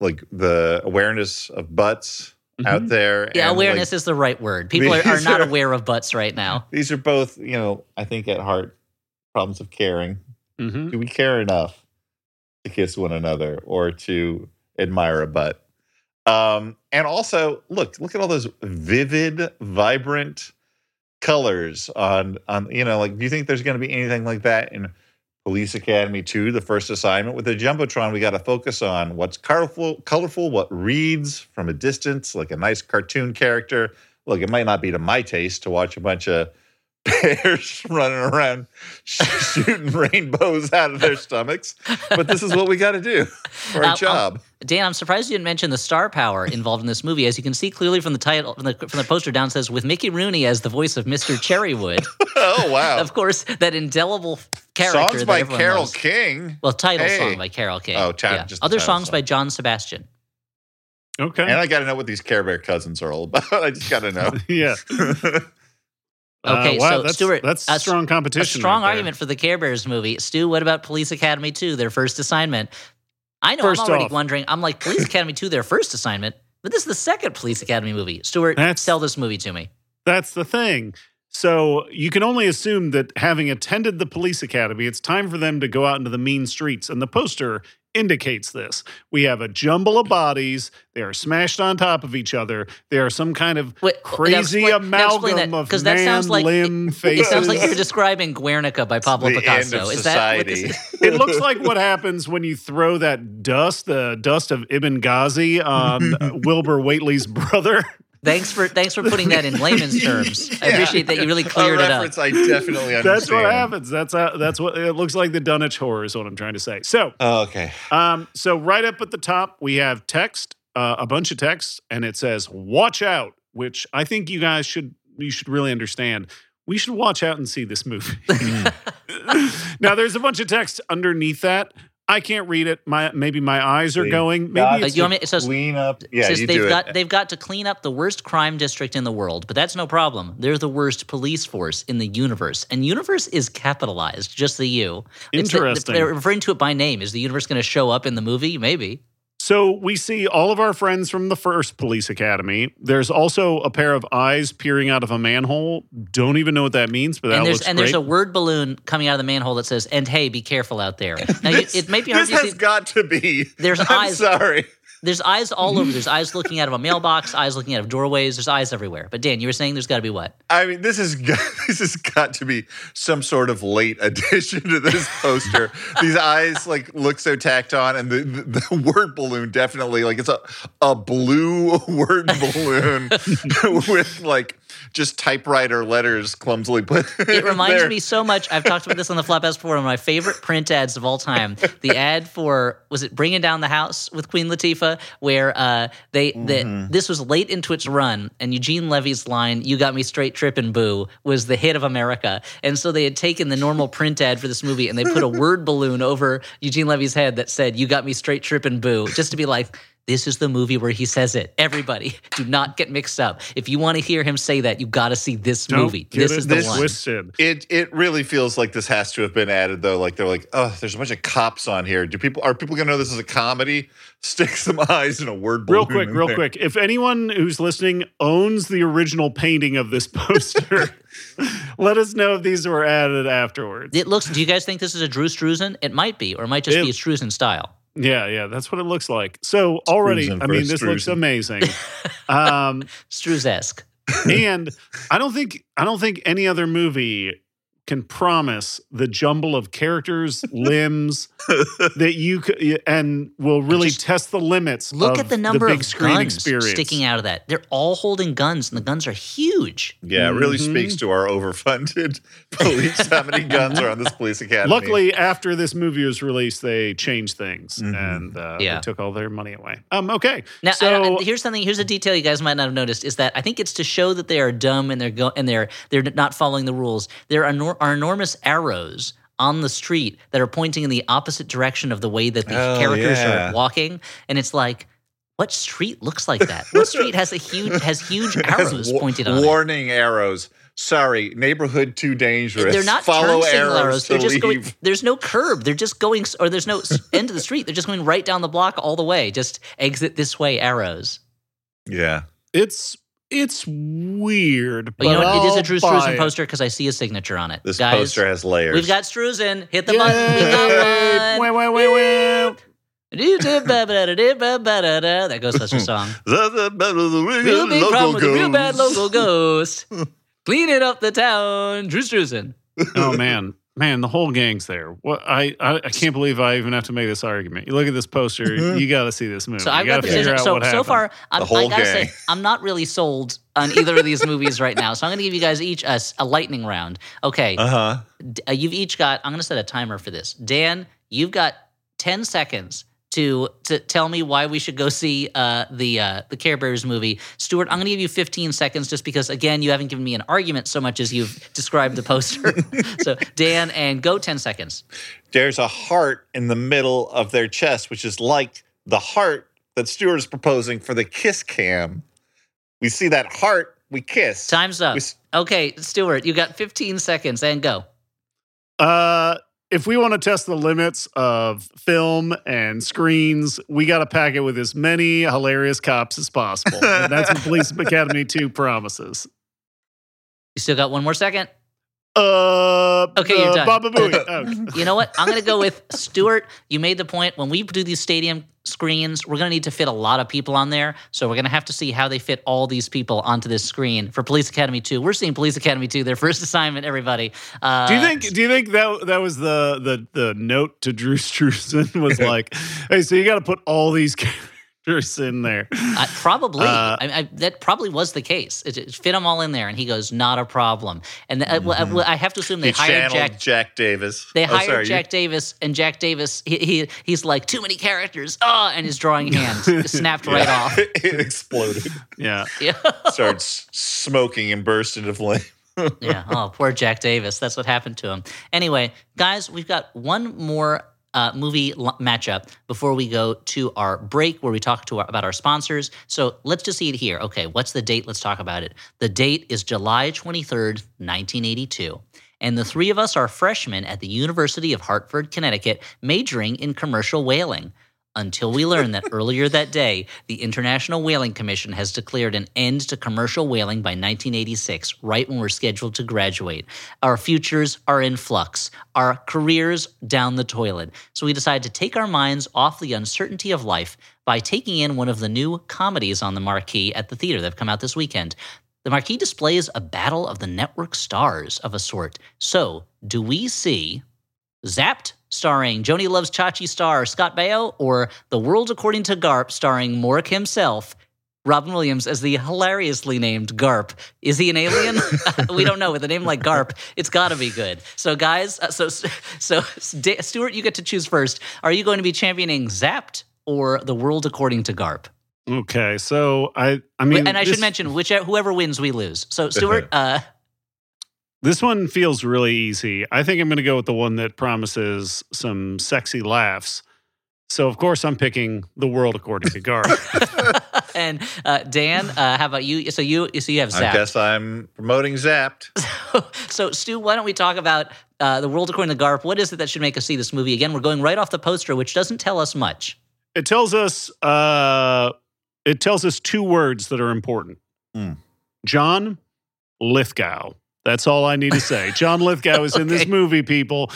like the awareness of butts out Mhm. there. Yeah, and, like, awareness is the right word. People are, are not are- aware of butts right now. these are both, you know, I think at heart problems of caring. Mhm. Do we care enough to kiss one another or to admire a butt? Um, and also, look, look at all those vivid, vibrant colors on on you know, like do you think there's gonna be anything like that in Police Academy 2, the first assignment with the Jumbotron, we got to focus on what's colorful, colorful, what reads from a distance, like a nice cartoon character. Look, it might not be to my taste to watch a bunch of bears running around sh- shooting rainbows out of their stomachs, but this is what we got to do for Uh, our um, job. Dan, I'm surprised you didn't mention the star power involved in this movie. As you can see clearly from the title, from the, from the poster down, says with Mickey Rooney as the voice of Mr. Cherrywood. oh wow! Of course, that indelible character. Songs by Carole loves. King, Well, title Hey. song by Carole King. Oh, ti- just Other songs song. by John Sebastian. Okay. and I got to know what these Care Bear cousins are all about. I just got to know. yeah. Okay, Uh, wow, so that's, Stuart, that's a strong competition. A strong right argument for the Care Bears movie. Stu, what about Police Academy 2, their first assignment? I know First I'm already off- wondering. I'm like, Police Academy 2, their first assignment, but this is the second Police Academy movie. Stuart, That's- sell this movie to me. That's the thing. So you can only assume that having attended the police academy, it's time for them to go out into the mean streets. And the poster indicates this. We have a jumble of bodies. They are smashed on top of each other. They are some kind of Wait, now crazy now explain amalgam that, of 'cause man, that sounds like- limb, It faces. sounds like you're describing Guernica by Pablo the Picasso. end of is that what society. this is? it looks like what happens when you throw that dust, the dust of Ibn Ghazi, on Wilbur Whateley's brother. Thanks for thanks for putting that in layman's terms. I appreciate that you really cleared a it up. reference I definitely understand. That's what happens. That's how, that's what it looks like. The Dunwich horror is what I'm trying to say. So, Oh, okay. um, so right up at the top we have text, uh, a bunch of text, and it says "Watch out," which I think you guys should you should really understand. We should watch out and see this movie. now, there's a bunch of text underneath that. I can't read it. My maybe my eyes are See, going. Maybe it's you want me, it says, Clean up. Yeah, says you they've do got it. they've got to clean up the worst crime district in the world, but that's no problem. They're the worst police force in the universe, and universe is capitalized, just the U. It's the- Interesting. they're referring to it by name. Is the universe going to show up in the movie? Maybe. So we see all of our friends from the first police academy. There's also a pair of eyes peering out of a manhole. Don't even know what that means, but that and there's looks and great. there's a word balloon coming out of the manhole that says, "And hey, be careful out there." Now you, it may be hard this to has see. got to be. There's I'm eyes- sorry. There's eyes all over. There's eyes looking out of a mailbox, eyes looking out of doorways. There's eyes everywhere. But Dan, you were saying there's got to be what? I mean, this is got, this has got to be some sort of late addition to this poster. These eyes like look so tacked on, and the, the, the word balloon definitely like it's a a blue word balloon with like just typewriter letters clumsily put. It reminds there. me so much. I've talked about this on the Flophouse before. One of my favorite print ads of all time. The ad for was it Bringing Down the House with Queen Latifah, where uh, they Mm-hmm. the, this was late into its run, and Eugene Levy's line "You got me straight tripping, boo" was the hit of America. And so they had taken the normal print ad for this movie and they put a word balloon over Eugene Levy's head that said "You got me straight tripping, boo," just to be like. This is the movie where he says it. Everybody, do not get mixed up. If you want to hear him say that, you got to see this Don't movie. This it is the one. twisted. It it really feels like this has to have been added though. Like they're like, oh, there's a bunch of cops on here. Do people are people gonna know this is a comedy? Stick some eyes in a word balloon. Real quick, real there. quick. If anyone who's listening owns the original painting of this poster, let us know if these were added afterwards. It looks. Do you guys think this is a Drew Struzan? It might be, or it might just It- be a Struzan style. Yeah, yeah, that's what it looks like. So already, I mean, a this looks amazing. um, Struz-esque. and I don't think I don't think any other movie can promise the jumble of characters, limbs that you could, and will really Just test the limits. Look of at the number big of screen guns experience. sticking out of that. They're all holding guns, and the guns are huge. Yeah, it really Mhm. speaks to our overfunded police. How many guns are on this police academy? Luckily, after this movie was released, they changed things Mhm. and uh, Yeah. they took all their money away. Um, okay, Now, so I- I- here's something. Here's a detail you guys might not have noticed is that I think it's to show that they are dumb and they're go and they're they're not following the rules. There are, nor- are enormous arrows on the street that are pointing in the opposite direction of the way that the Oh, characters yeah. are walking, and it's like. What street looks like that? What street has a huge has huge It has arrows wa- pointed on it? Warning arrows. Sorry, neighborhood too dangerous. They're not Follow turn arrows, arrows. to They're just leave. going. There's no curb. They're just going, or there's no end of the street. They're just going right down the block all the way. Just exit this way arrows. Yeah. it's it's weird. But you know what? It is a I'll Drew Struzan poster because I see a signature on it. This Guys, poster has layers. We've got Struzan. Hit the button. We Yay! got one. Wait, wait, wait, wait. That Ghostbusters song. Real big problem with a real bad local ghost. Cleaning up the town. Drew Struzan. oh man, man, the whole gang's there. What I, I I can't believe I even have to make this argument. You look at this poster, you got to see this movie. So I've got got to the figure decision. out So what so far, I'm, The whole I gotta gang. say, I'm not really sold on either of these movies right now. So I'm gonna give you guys each a lightning round. Okay, Uh huh. D- uh, you've each got. I'm gonna set a timer for this. Dan, you've got 10 seconds. To, to tell me why we should go see uh, the uh, the Care Bears movie, Stuart. I'm going to give you 15 seconds just because again you haven't given me an argument so much as you've described the poster. so Dan and go 10 seconds. There's a heart in the middle of their chest, which is like the heart that Stuart is proposing for the kiss cam. We see that heart, we kiss. Time's up. We Okay, Stuart, you got 15 seconds and go. Uh, if we want to test the limits of film and screens, we got to pack it with as many hilarious cops as possible. and that's what Police Academy 2 promises. You still got one more second. Uh, Okay, you're uh, done. Baba Booey. Okay. You know what? I'm going to go with Stuart. You made the point. When we do these stadium screens, we're going to need to fit a lot of people on there. So we're going to have to see how they fit all these people onto this screen for Police Academy 2. We're seeing Police Academy 2, their first assignment, everybody. Uh, Do you think? Do you think that that was the the the note to Drew Struzan was like, hey, so you got to put all these characters in there. Uh, probably. Uh, I, I, that probably was the case. It, it fit them all in there, and he goes, "Not a problem." And well, uh, well, I have to assume they he hired Jack. Jack, Davis. They Oh, hired sorry, you- Jack Davis, and Jack Davis, he, he he's like too many characters. Oh, and his drawing hand snapped right off. it exploded. Yeah. Yeah, Starts smoking and burst into flame. yeah. Oh, poor Jack Davis. That's what happened to him. Anyway, guys, we've got one more uh, movie l- matchup before we go to our break, where we talk to our, about our sponsors. So let's just see it here. Okay, what's the date? Let's talk about it. The date is July twenty third, nineteen eighty two. And the three of us are freshmen at the University of Hartford, Connecticut, majoring in commercial whaling. Until we learn that earlier that day, the International Whaling Commission has declared an end to commercial whaling by 1986, right when we're scheduled to graduate. Our futures are in flux, our careers down the toilet. So we decided to take our minds off the uncertainty of life by taking in one of the new comedies on the marquee at the theater that have come out this weekend. The marquee displays a battle of the network stars of a sort. So, do we see Zapped, starring Joanie Loves Chachi star Scott Baio, or The World According to Garp, starring Mork himself, Robin Williams as the hilariously named Garp. Is he an alien? we don't know. With a name like Garp, it's got to be good. So, guys, uh, so so Stuart, you get to choose first. Are you going to be championing Zapped or The World According to Garp? Okay. So I I mean, and I this, should mention, whichever whoever wins, we lose. So, Stuart, uh, this one feels really easy. I think I'm going to go with the one that promises some sexy laughs. So of course I'm picking the world according to Gar. and uh, Dan, uh, how about you? So you, so you have Zapped. I guess I'm promoting Zapped. so, Stu, why don't we talk about uh, the world according to Garp? What is it that should make us see this movie again? We're going right off the poster, which doesn't tell us much. it tells us uh it tells us two words that are important. Hmm. John Lithgow. That's all I need to say. John Lithgow is in this movie, people.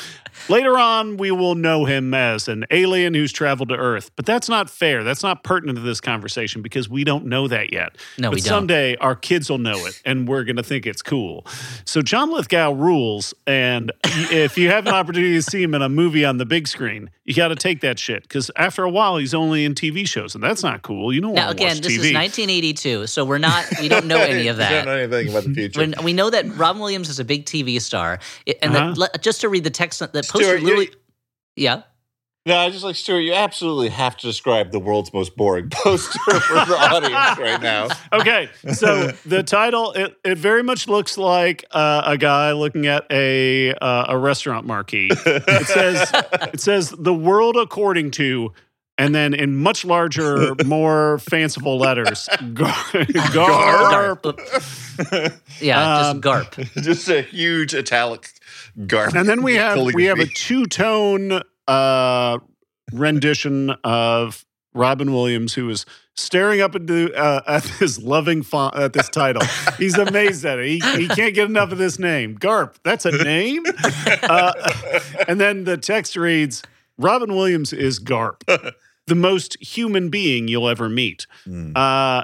Later on, we will know him as an alien who's traveled to Earth. But that's not fair. That's not pertinent to this conversation because we don't know that yet. No, but we don't. someday our kids will know it and we're going to think it's cool. So John Lithgow rules. And if you have an opportunity to see him in a movie on the big screen, you got to take that shit because after a while, he's only in TV shows. And that's not cool. You don't Now want to again, watch this TV. is 1982, so we're not. We don't know any of You don't that. know anything about the future. When we know that Robin Williams is a big TV star, and Uh-huh. that, le- just to read the text, that poster Stuart, you- literally, yeah. no, I just like Stuart. You absolutely have to describe the world's most boring poster for the audience right now. okay, so the title it, it very much looks like uh, a guy looking at a uh, a restaurant marquee. It says it says the world according to, and then in much larger, more fanciful letters, gar- garp. Garp. Yeah, Um, just garp. just a huge italic garp. And then we have we have a two tone uh, rendition of Robin Williams who is staring up into uh, at this loving font at this title. He's amazed at it. He, he can't get enough of this name. Garp. That's a name. Uh, and then the text reads: Robin Williams is Garp, the most human being you'll ever meet. Hmm. Uh,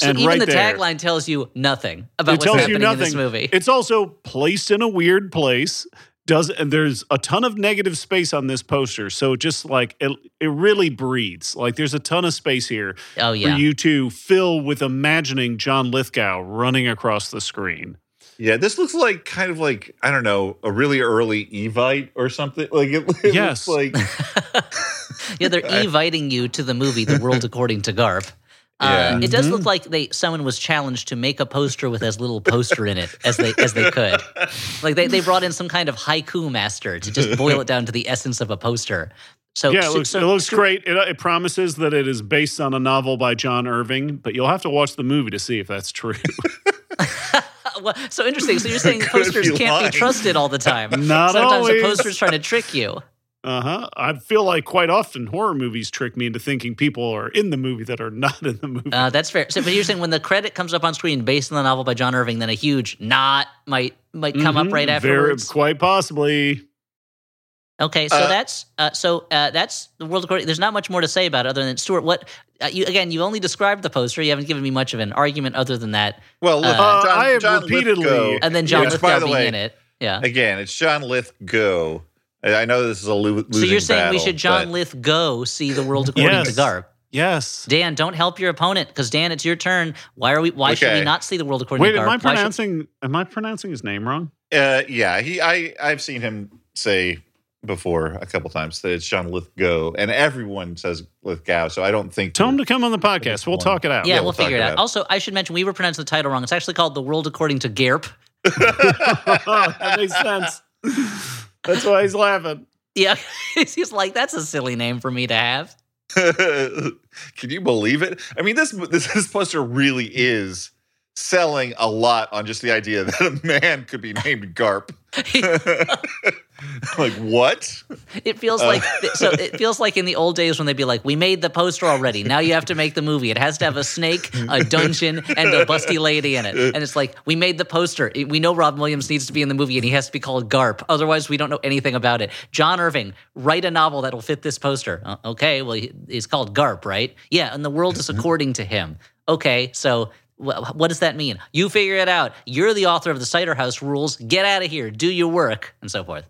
So and even right the there, tagline tells you nothing about it what's happening you in this movie. It's also placed in a weird place. Does and there's a ton of negative space on this poster, so just like it, it really breathes. Like there's a ton of space here oh for you to fill with imagining John Lithgow running across the screen. Yeah, this looks like kind of like I don't know a really early Evite or something. Like it, it Yes. looks like yeah, they're inviting you to the movie The World According to Garp. Yeah. Uh, it does look like they someone was challenged to make a poster with as little poster in it as they as they could. Like they, they brought in some kind of haiku master to just boil it down to the essence of a poster. So yeah, it looks, so- it looks great. It, it promises that it is based on a novel by John Irving, but you'll have to watch the movie to see if that's true. Well, so interesting. So you're saying posters be can't lying. be trusted all the time. Not Sometimes always. a poster's trying to trick you. Uh huh. I feel like quite often horror movies trick me into thinking people are in the movie that are not in the movie. Uh, that's fair. So, but you're saying when the credit comes up on screen based on the novel by John Irving, then a huge not might might come up Mhm. right Very- afterwards. quite possibly. Okay, so Uh, that's uh, so uh, that's the world according. There's not much more to say about it other than Stuart. What uh, you again? You only described the poster. You haven't given me much of an argument other than that. well, look, Uh, John, I have John repeatedly- Lithgow- And then John which, by Lithgow the being way, in it. Yeah. Again, it's John Lithgow. I I know this is a lo- losing So you're saying we should John but- Lithgow see the world according Yes. to Garp? Yes. Dan, don't help your opponent because Dan, it's your turn. Why are we? Why should we not see the world according Wait, to Garp? Wait, am I Why should- pronouncing? Am I pronouncing his name wrong? Uh, yeah, he. I I've seen him say before a couple times that it's John Lithgow, and everyone says Lithgow. So I don't think Tell him to come on the podcast. We'll talk it out. yeah, Yeah, we'll, we'll figure it it out. out. Also, I should mention we were pronouncing the title wrong. It's actually called The World According to Garp. that makes sense. That's why he's laughing. Yeah, he's like, that's a silly name for me to have. Can you believe it? I mean, this this, this poster really is selling a lot on just the idea that a man could be named Garp. like what? It feels Uh. like so. It feels like in the old days when they'd be like, "We made the poster already. Now you have to make the movie. It has to have a snake, a dungeon, and a busty lady in it." And it's like, "We made the poster. We know Robin Williams needs to be in the movie, and he has to be called Garp. Otherwise, we don't know anything about it." John Irving, write a novel that'll fit this poster. Uh, okay, well, he's called Garp, right? Yeah, and the world is according to him. Okay, so. What does that mean? You figure it out. You're the author of the Cider House rules. Get out of here. Do your work, and so forth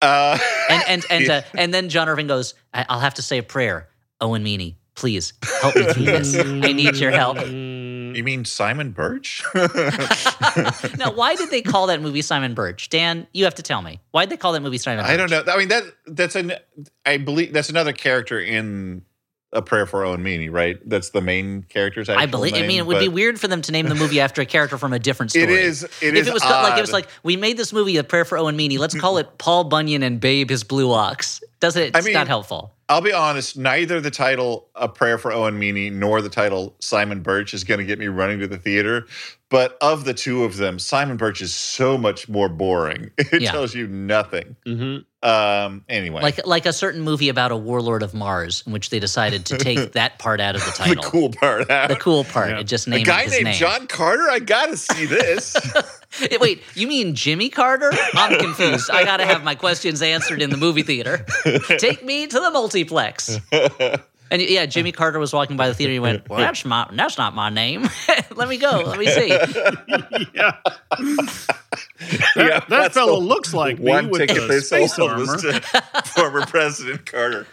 Uh, and and and uh, and then John Irving goes, I- "I'll have to say a prayer." Owen Meany, please help me through this. I need your help. you mean Simon Birch? now, why did they call that movie Simon Birch? Dan, you have to tell me. Why did they call that movie Simon? Birch? I don't know. I mean that that's an I believe that's another character in a prayer for Owen Meany, right? That's the main character's. I actual believe. I mean, it would be weird for them to name the movie after a character from a different story. It is. It if is it was like it was like we made this movie a prayer for Owen Meany, let's call it Paul Bunyan and Babe his blue ox. Doesn't it? I It's mean- not helpful. I'll be honest. Neither the title "A Prayer for Owen Meany" nor the title Simon Birch is going to get me running to the theater. But of the two of them, Simon Birch is so much more boring. It Yeah. tells you nothing. Mhm. Um. Anyway, Like like a certain movie about a warlord of Mars, in which they decided to take that part out of the title. the cool part. The cool part, Yeah. it just A named guy his named name. John Carter. I gotta see this. Wait, you mean Jimmy Carter? I'm confused. I got to have my questions answered in the movie theater. Take me to the multiplex. And yeah, Jimmy Carter was walking by the theater. and He went, "Well, that's my that's not my name. Let me go. Let me see." yeah. That, Yeah, that that's fellow looks like me One with ticket the they space sold armor. to former President Carter.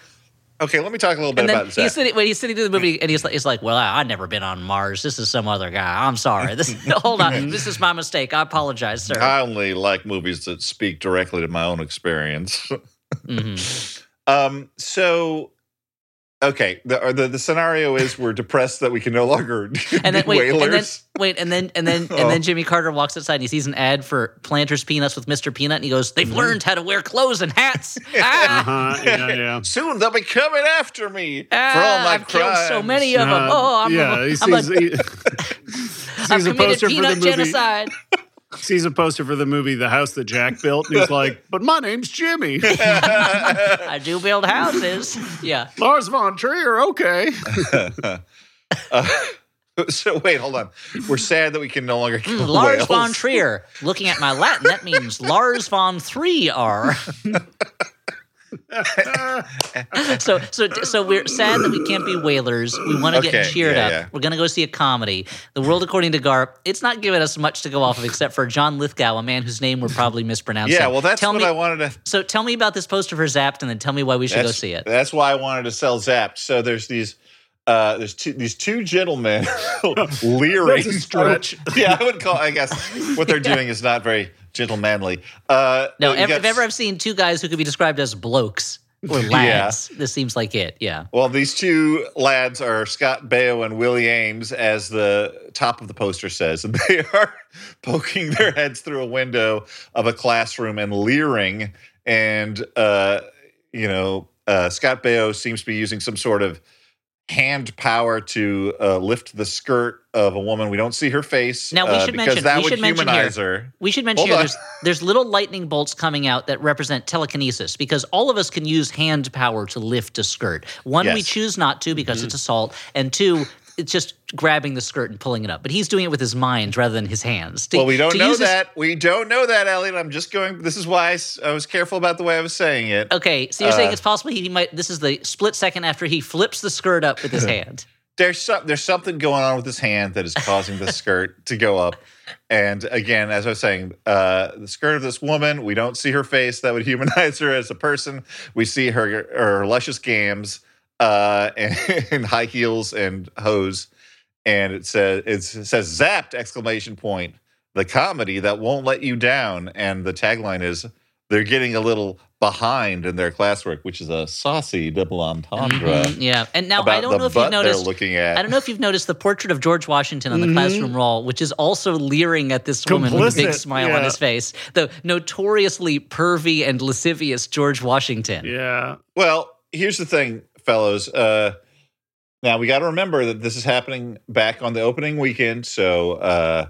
Okay, let me talk a little bit And then about he's Zach. sitting when he's sitting through the movie, and he's like, he's like, "Well, I, I've never been on Mars. This is some other guy. I'm sorry. This hold on. This is my mistake. I apologize, sir." I only like movies that speak directly to my own experience. Mhm. Um, so okay, the, the the scenario is we're depressed that we can no longer And then be wait, and then wait, and then and then and Oh. then Jimmy Carter walks outside and he sees an ad for Planters Peanuts with Mr. Peanut, and he goes, "They've learned how to wear clothes and hats." ah, Uh-huh, yeah, yeah. Soon they'll be coming after me for all ah, my I've killed so many of them. Uh, Oh, I'm, yeah, a, he I'm a, sees, he, I've committed poster for the peanut genocide. Sees a poster for the movie "The House That Jack Built," and he's like, "But my name's Jimmy." I do build houses. Yeah. Lars von Trier, okay. Uh, so wait, hold on. We're sad that we can no longer kill Mm, Lars whales. von Trier. Looking at my Latin, that means Lars von Three R. so so so we're sad that we can't be whalers. We want to Okay, get cheered yeah, up. yeah. We're gonna go see a comedy. The world according to Garp. It's not giving us much to go off of except for John Lithgow, a man whose name we're probably mispronouncing. Yeah, well, that's tell what me, I wanted to. So tell me about this poster for Zapped, and then tell me why we should go see it. that's why I wanted to sell Zapped. So there's these. Uh, there's two, these two gentlemen leering. That's a stretch. yeah, I would call. I guess what they're doing is not very gentlemanly. Uh, No, ever, got if ever I've seen two guys who could be described as blokes or lads, this seems like it. Yeah. Well, these two lads are Scott Baio and Willie Aames, as the top of the poster says, and they are poking their heads through a window of a classroom and leering. And uh, you know, uh, Scott Baio seems to be using some sort of hand power to uh, lift the skirt of a woman. We don't see her face. Now, we uh, should because mention- that we should mention humanize her. We should mention here there's, there's little lightning bolts coming out that represent telekinesis because all of us can use hand power to lift a skirt. One, we choose not to because Mm-hmm. it's assault, and two, it's just grabbing the skirt and pulling it up. But he's doing it with his mind rather than his hands. To- Well, we don't know use his- that. we don't know that, Elliot. I'm just going. This is why I was careful about the way I was saying it. Okay, so you're saying Uh, it's possible he might. This is the split second after he flips the skirt up with his hand. there's some, there's something going on with his hand that is causing the skirt to go up. And again, as I was saying, uh, the skirt of this woman, we don't see her face. That would humanize her as a person. We see her her luscious gams uh, and, and high heels and hose. And it says it says zapped exclamation point the comedy that won't let you down. And the tagline is they're getting a little behind in their classwork, which is a saucy double entendre Mhm, yeah, and now about I don't know if butt you've noticed. they're looking at. I don't know if you've noticed the portrait of George Washington on the Mhm. classroom wall, which is also leering at this woman with a big Complicit, smile on his face. The notoriously pervy and lascivious George Washington. Yeah. Well, here's the thing, fellows. Uh, now we got to remember that this is happening back on the opening weekend. So, uh,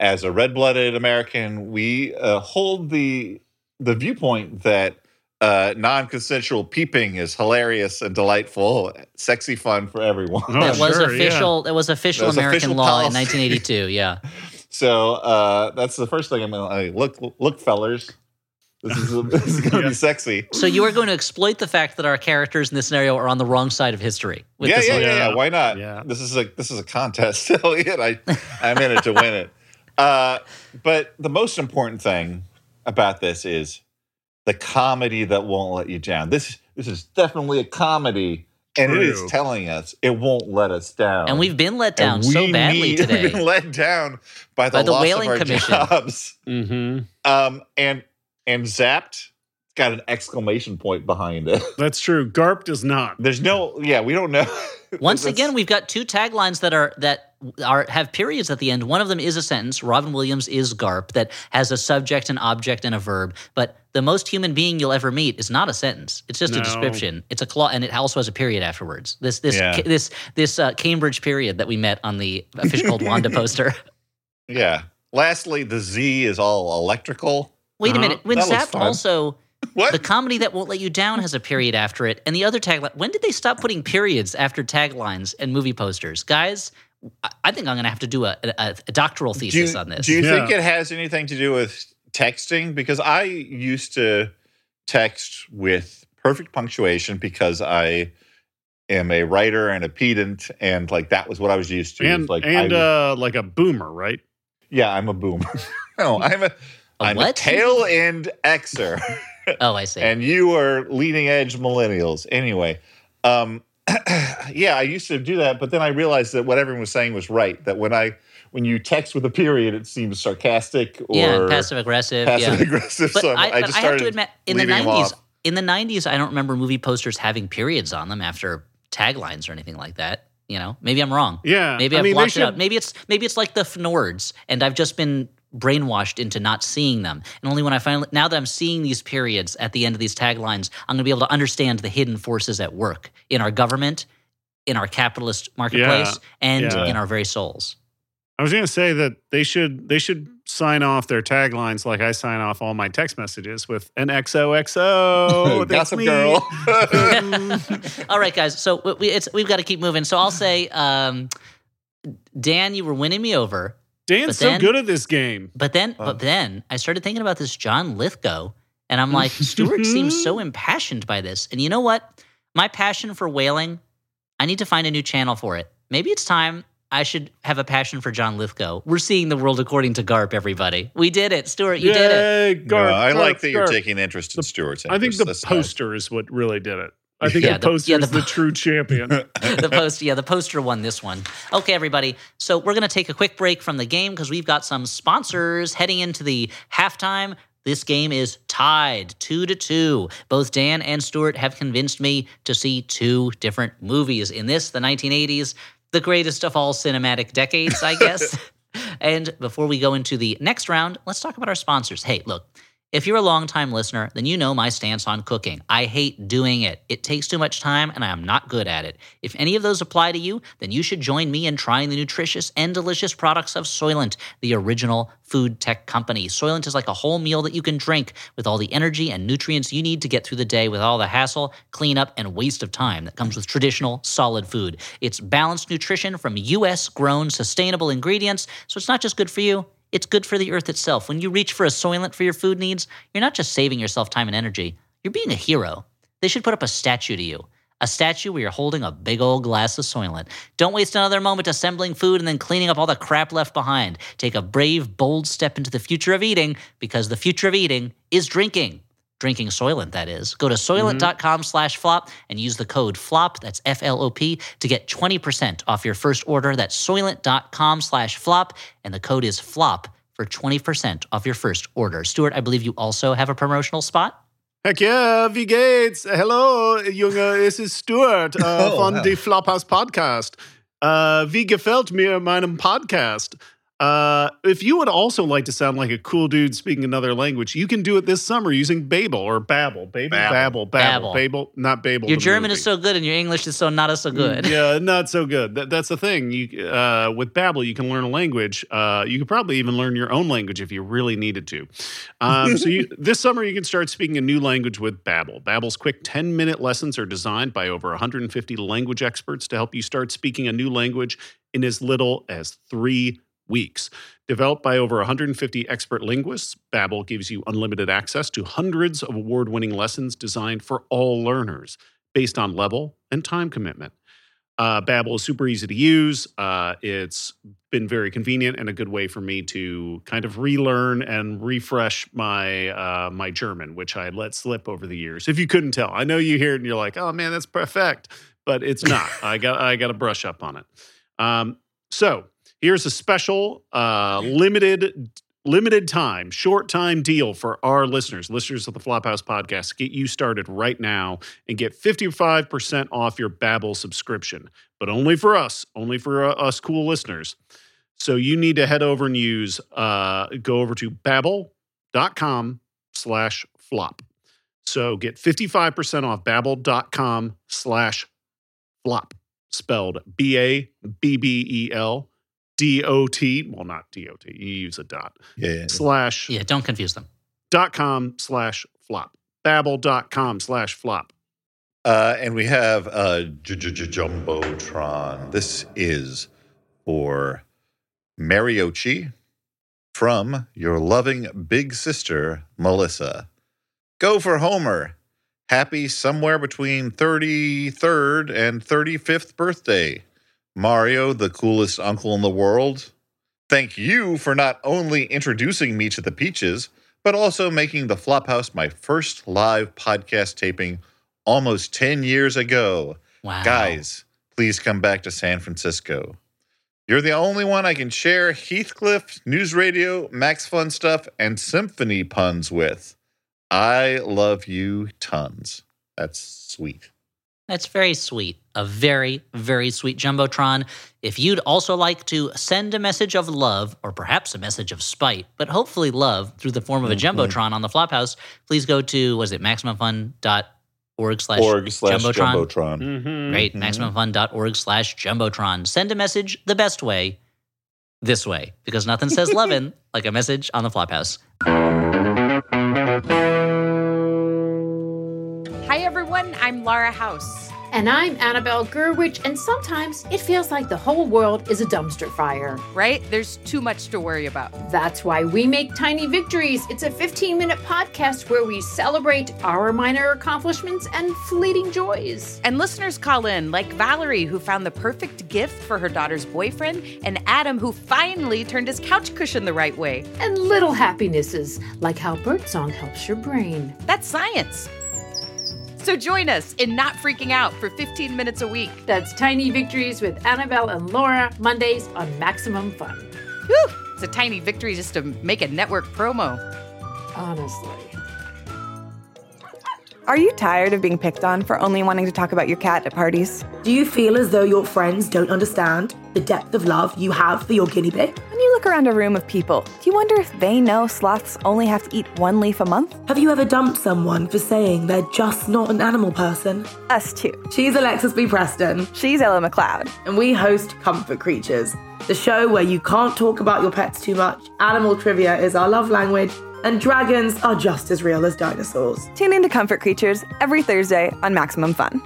as a red-blooded American, we uh, hold the the viewpoint that uh, non-consensual peeping is hilarious and delightful, sexy fun for everyone. Oh, that was sure, yeah. official. That was official That was American official law in 1982. Yeah. So uh, that's the first thing I'm gonna like, look. Look, fellers, this is this is gonna Yeah. be sexy. So you are going to exploit the fact that our characters in this scenario are on the wrong side of history. With yeah, this yeah, yeah, yeah. Yeah. Why not? Yeah. This is a this is a contest, Elliot. I I'm in it to win it. Uh, but the most important thing about this is the comedy that won't let you down. This this is definitely a comedy, and it is telling us it won't let us down. And we've been let And down so badly need- today. We've been let down by the, By the loss Whaling of our Commission. jobs. Mm-hmm. Um, and and zapped got an exclamation point behind it. That's true. Garp does not. There's no, yeah, we don't know. Once again, we've got two taglines that are that are have periods at the end. One of them is a sentence. Robin Williams is Garp that has a subject, an object, and a verb. But the most human being you'll ever meet is not a sentence. It's just a description. It's a clause, and it also has a period afterwards. This this Yeah. this this uh, Cambridge period that we met on the official called Wanda poster. Yeah. Lastly, the Z is all electrical. Wait a Uh-huh. minute. When That Zapped also What? the comedy that won't let you down has a period after it, and the other tagline. When did they stop putting periods after taglines and movie posters, guys? I- I think I'm going to have to do a, a, a doctoral Do you, thesis on this. do you think it has anything to do with texting? Because I used to text with perfect punctuation because I am a writer and a pedant, and like that was what I was used to. and like and I, uh, like a boomer, right? yeah, I'm a boomer. no, I'm a A am a tail end Xer. oh, I see. and you are leading edge millennials. Anyway, um, yeah, I used to do that, but then I realized that what everyone was saying was right. That when I when you text with a period, it seems sarcastic or yeah, passive aggressive. passive yeah. aggressive. But, so I, I, just I have to admit, in the '90s, in the '90s, I don't remember movie posters having periods on them after taglines or anything like that. You know, maybe I'm wrong. Yeah, Maybe I I've mean, they blocked it out. Maybe it's maybe it's like the Fnords, and I've just been brainwashed into not seeing them. And only when I finally now that I'm seeing these periods at the end of these taglines, I'm going to be able to understand the hidden forces at work in our government, in our capitalist marketplace, and yeah. in our very souls. I was going to say that they should they should sign off their taglines like I sign off all my text messages with an XOXO. that's Gossip me. girl. All right, guys. So we, we- it's, we've got to keep moving. So I'll say, um, Dan, you were winning me over. Dan's But so good at this game. But then, Uh. but then I started thinking about this John Lithgow, and I'm like, Stuart seems so impassioned by this. And you know what? My passion for whaling, I need to find a new channel for it. Maybe it's time I should have a passion for John Lithgow. We're seeing the world according to Garp, everybody. We did it, Stuart. You did it. Yay, No, Garp, I like Garp, that you're taking interest in Stuart's. I think the That's nice. poster is what really did it. I think Yeah, the poster yeah, is the the true champion. the post, yeah, the poster won this one. Okay, everybody. So we're gonna take a quick break from the game because we've got some sponsors heading into the halftime. This game is tied two to two. Both Dan and Stuart have convinced me to see two different movies in this, the 1980s, the greatest of all cinematic decades, I guess. and before we go into the next round, let's talk about our sponsors. Hey, look, if you're a longtime listener, then you know my stance on cooking. I hate doing it. It takes too much time and I am not good at it. If any of those apply to you, then you should join me in trying the nutritious and delicious products of Soylent, the original food tech company. Soylent is like a whole meal that you can drink with all the energy and nutrients you need to get through the day with all the hassle, cleanup, and waste of time that comes with traditional solid food. It's balanced nutrition from US grown sustainable ingredients, so it's not just good for you, it's good for the earth itself. When you reach for a Soylent for your food needs, you're not just saving yourself time and energy, you're being a hero. They should put up a statue to you. A statue where you're holding a big old glass of Soylent. Don't waste another moment assembling food and then cleaning up all the crap left behind. Take a brave, bold step into the future of eating because the future of eating is drinking. Drinking Soylent, that is. Go to mm-hmm. soylent.com slash flop and use the code FLOP, that's F L O P, to get 20% off your first order. That's soylent.com slash flop, and the code is FLOP for 20% off your first order. Stuart, I believe you also have a promotional spot. Heck yeah, wie geht's? Hello, Junge, es ist Stuart äh, Oh, von wow. die Flophouse Podcast. Äh, wie gefällt mir meinem Podcast? Uh, if you would also like to sound like a cool dude speaking another language, you can do it this summer using Babel or Babel. Babel, Babel. Babel, Babel, Babel. Babel, not Babel. Your German movie. is so good and your English is so not so good. Yeah, not so good. That, that's the thing. You uh, with Babbel, you can learn a language. Uh, you could probably even learn your own language if you really needed to. Um, so you, this summer, you can start speaking a new language with Babbel. Babbel's quick 10 minute lessons are designed by over 150 language experts to help you start speaking a new language in as little as three weeks. Developed by over 150 expert linguists, Babbel gives you unlimited access to hundreds of award-winning lessons designed for all learners, based on level and time commitment. Uh, Babbel is super easy to use. Uh, it's been very convenient and a good way for me to kind of relearn and refresh my uh, my German, which I let slip over the years. If you couldn't tell, I know you hear it and you're like, "Oh man, that's perfect," but it's not. I got I got to brush up on it. Um, so here's a special uh, limited limited time, short time deal for our listeners, listeners of the Flophouse podcast. Get you started right now and get 55% off your Babbel subscription, but only for us, only for uh, us cool listeners. So you need to head over and use, uh, go over to babbel.com slash flop. So get 55% off babbel.com slash flop, spelled B-A-B-B-E-L D-O-T, well, not D-O-T, you use a dot, Yeah, yeah. slash Yeah, don't confuse them. dot com slash flop. babbel dot com slash flop. Uh, and we have uh, Jumbotron. This is or Mariochi from your loving big sister, Melissa. Go for Homer. Happy somewhere between 33rd and 35th birthday. Mario, the coolest uncle in the world. Thank you for not only introducing me to the Peaches, but also making the Flophouse my first live podcast taping almost 10 years ago. Wow. Guys, please come back to San Francisco. You're the only one I can share Heathcliff, News Radio, Max Fun Stuff, and Symphony puns with. I love you tons. That's sweet. That's very sweet. A very, very sweet Jumbotron. If you'd also like to send a message of love, or perhaps a message of spite, but hopefully love through the form of a Mhm. Jumbotron on the Flophouse, please go to, was it MaximumFun.org slash Org slash Jumbotron? Jumbotron. Mhm. Great. Mhm. MaximumFun.org slash Jumbotron. Send a message the best way, this way, because nothing says lovin' like a message on the Flophouse. Everyone. I'm Laura House. And I'm Annabelle Gurwitch, and sometimes it feels like the whole world is a dumpster fire. Right? There's too much to worry about. That's why we make Tiny Victories. It's a 15 minute podcast where we celebrate our minor accomplishments and fleeting joys. And listeners call in, like Valerie, who found the perfect gift for her daughter's boyfriend, and Adam, who finally turned his couch cushion the right way. And little happinesses, like how birdsong helps your brain. That's science. So join us in Not Freaking Out for 15 minutes a week. That's Tiny Victories with Annabelle and Laura, Mondays on Maximum Fun. Whew! It's a tiny victory just to make a network promo. Honestly. Are you tired of being picked on for only wanting to talk about your cat at parties? Do you feel as though your friends don't understand the depth of love you have for your guinea pig? When you look around a room of people, do you wonder if they know sloths only have to eat one leaf a month? Have you ever dumped someone for saying they're just not an animal person? Us too. She's Alexis B. Preston, She's Ella McLeod. and we host Comfort Creatures, the show where you can't talk about your pets too much, animal trivia is our love language, and dragons are just as real as dinosaurs. Tune in to Comfort Creatures every Thursday on Maximum Fun.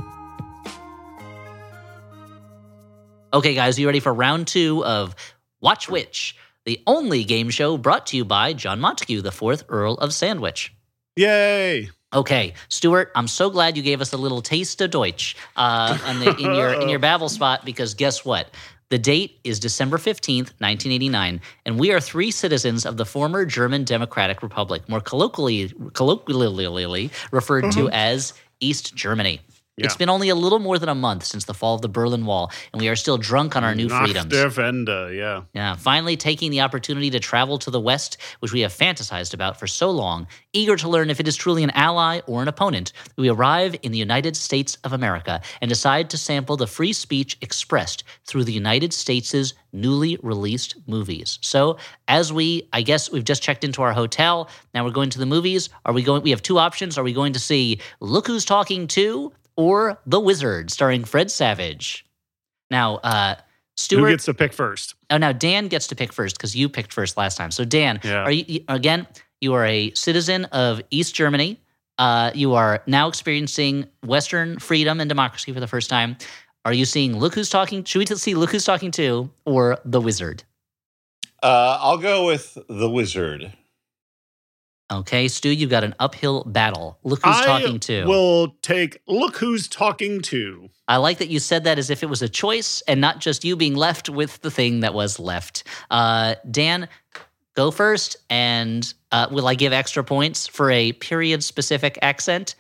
Okay, guys, you ready for round two of Watch Which, the only game show brought to you by John Montagu, the fourth Earl of Sandwich. Yay. Okay, Stuart, I'm so glad you gave us a little taste of Deutsch uh, in, the, in your in your Babel spot because guess what? The date is December 15th, 1989, and we are three citizens of the former German Democratic Republic, more colloquially, colloquially referred to as East Germany. It's Yeah. been only a little more than a month since the fall of the Berlin Wall, and we are still drunk on our new Nach freedoms. der Wende, yeah. Yeah, finally taking the opportunity to travel to the West, which we have fantasized about for so long, eager to learn if it is truly an ally or an opponent, we arrive in the United States of America and decide to sample the free speech expressed through the United States' newly released movies. So, as we, I guess we've just checked into our hotel, now we're going to the movies. Are we going, we have two options. Are we going to see Look Who's Talking Too or The Wizard, starring Fred Savage? Now, uh, Stuart. Who gets to pick first? Oh, now Dan gets to pick first because you picked first last time. So Dan, Yeah. are you you- again? You are a citizen of East Germany. Uh, you are now experiencing Western freedom and democracy for the first time. Are you seeing Look Who's Talking? Should we see Look Who's Talking Too or The Wizard? Uh, I'll go with the wizard. Okay, Stu, you've got an uphill battle. Look Who's I Talking To. We'll take Look Who's Talking Too. I like that you said that as if it was a choice and not just you being left with the thing that was left. Uh, Dan, go first. And uh, will I give extra points for a period specific accent?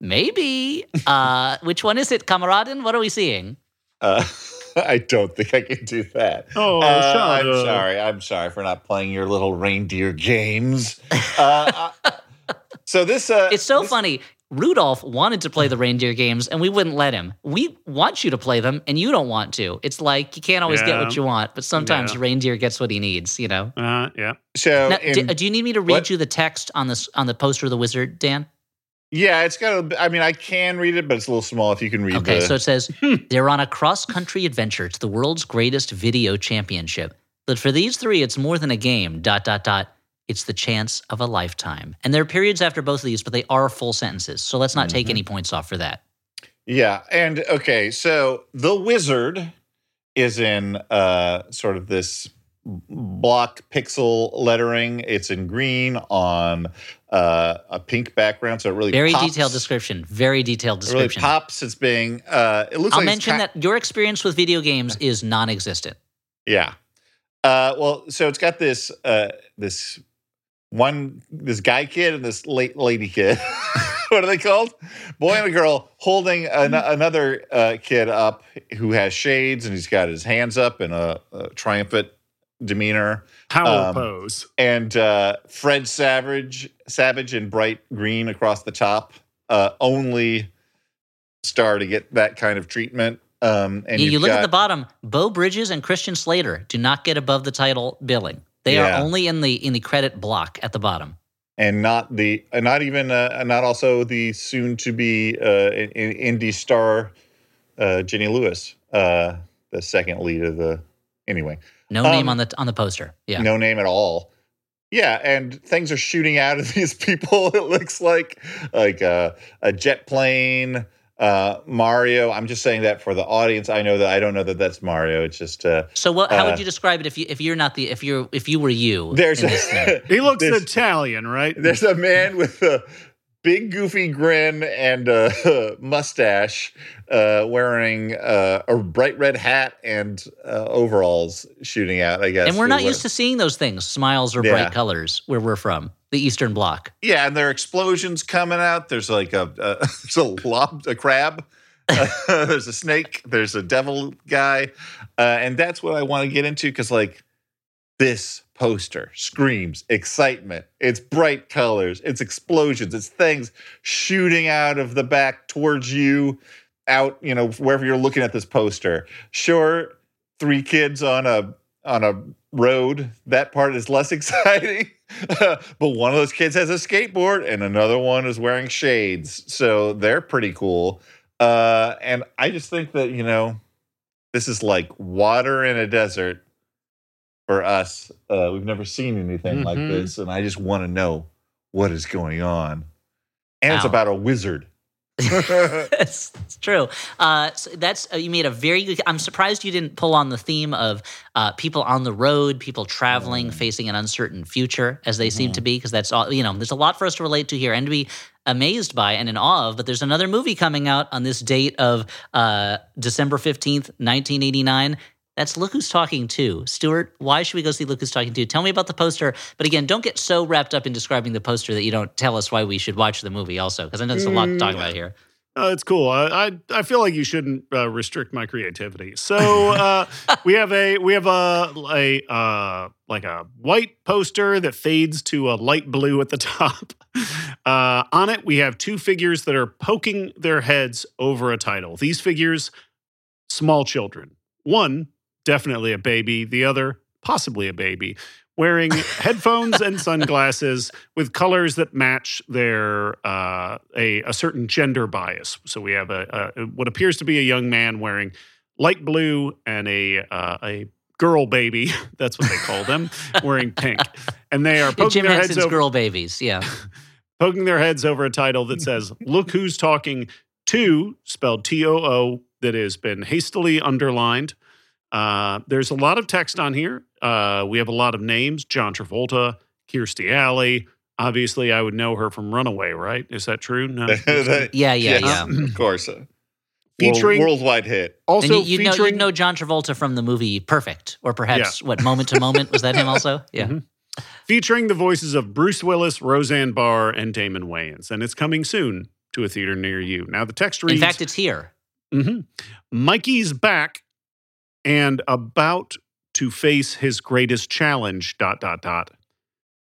Maybe. Uh, which one is it, Kameraden? What are we seeing? Uh, I don't think I can do that. Oh, Uh, shut I'm up. sorry. I'm sorry for not playing your little reindeer games. Uh, uh, so this, uh, It's so this- funny. Rudolph wanted to play the reindeer games and we wouldn't let him. We want you to play them and you don't want to. It's like you can't always get what you want, but sometimes Yeah. reindeer gets what he needs, you know? Uh, yeah. So, Now, in- do, do you need me to read what- you the text on this on the poster of the wizard, Dan? Yeah, it's got. A, I mean, I can read it, but it's a little small. If you can read Okay, the. so it says they're on a cross country adventure to the world's greatest video championship. But for these three, it's more than a game. Dot dot dot. It's the chance of a lifetime. And there are periods after both of these, but they are full sentences. So let's not take Mhm. any points off for that. Yeah, and okay, so the wizard is in uh, sort of this block pixel lettering. It's in green on uh, a pink background, so it really Very pops. detailed description. Very detailed It really description. pops. It's being. Uh, it looks I'll like mention that your experience with video games is non-existent. Yeah. Uh, well, so it's got this uh, this one this guy kid and this late lady kid. what are they called? Boy and a girl holding an- another uh, kid up who has shades and he's got his hands up in a, a triumphant demeanor. Power Um, pose. And uh, Fred Savage, Savage in bright green across the top. Uh, only star to get that kind of treatment. Um, and you you've look at the bottom. Beau Bridges and Christian Slater do not get above the title billing. They Yeah. are only in the in the credit block at the bottom. and not the uh, not even uh, not also the soon to be uh, in, in- indie star uh, Jenny Lewis, uh, the second lead of the anyway, No name Um, on the on the poster. Yeah. no name at all. Yeah, and things are shooting out of these people. It looks like like uh, a jet plane. Uh, Mario. I'm just saying that for the audience. I know that I don't know that that's Mario. It's just uh, So what? How Uh, would you describe it if you if you're not the if you're if you were you? there's in this thing? He looks there's- Italian, right? There's a man with a big goofy grin and a mustache, uh, wearing uh, a bright red hat and uh, overalls shooting out. I guess. and we're not used to seeing those things, smiles or Yeah. bright colors, where we're from, the Eastern Bloc. Yeah, and there are explosions coming out. There's like a, a there's a lob, a crab. there's a snake. There's a devil guy, uh, and that's what I want to get into because like this poster screams excitement. It's bright colors. It's explosions. It's things shooting out of the back towards you, out you know wherever you're looking at this poster. Sure, three kids on a on a road. That part is less exciting. but one of those kids has a skateboard and another one is wearing shades. So they're pretty cool. Uh, and I just think that, you know, this is like water in a desert for us. Uh, we've never seen anything like Mhm. this. And I just want to know what is going on. And it's about a wizard. it's, it's true. Uh, so that's uh, you made a very good. I'm surprised you didn't pull on the theme of uh, people on the road, people traveling, facing an uncertain future, as they seem to be, because that's all. You know, there's a lot for us to relate to here and to be amazed by and in awe of. But there's another movie coming out on this date of uh, December fifteenth, 1989. That's Look Who's Talking Too. Stuart, why should we go see Look Who's Talking Too? Tell me about the poster. But again, don't get so wrapped up in describing the poster that you don't tell us why we should watch the movie also, because I know there's a lot to talk about here. Oh, it's cool. I, I I feel like you shouldn't uh, restrict my creativity. So uh, we have a we have a a uh, like a white poster that fades to a light blue at the top. Uh, on it, we have two figures that are poking their heads over a title. These figures, small children. One definitely a baby. The other possibly a baby. Wearing headphones and sunglasses with colors that match their uh, a, a certain gender bias. So we have a, a what appears to be a young man wearing light blue and a uh, a girl baby. That's what they call them, wearing pink, and they are poking Jim their heads over Girl Babies. Yeah. poking their heads over a title that says "Look Who's Talking Too," spelled T O O, that has been hastily underlined. Uh, there's a lot of text on here. Uh, we have a lot of names: John Travolta, Kirstie Alley. Obviously, I would know her from Runaway, right? Is that true? No. Yeah, yeah, Yes, yeah. Of course. Uh, Featuring- world, worldwide hit. also and you, you know, you know John Travolta from the movie Perfect, or perhaps what Moment to Moment was that him also? Yeah. Mhm. featuring the voices of Bruce Willis, Roseanne Barr, and Damon Wayans, and it's coming soon to a theater near you. Now the text reads: In fact, it's here. hmm Mikey's back and about to face his greatest challenge. Dot dot dot.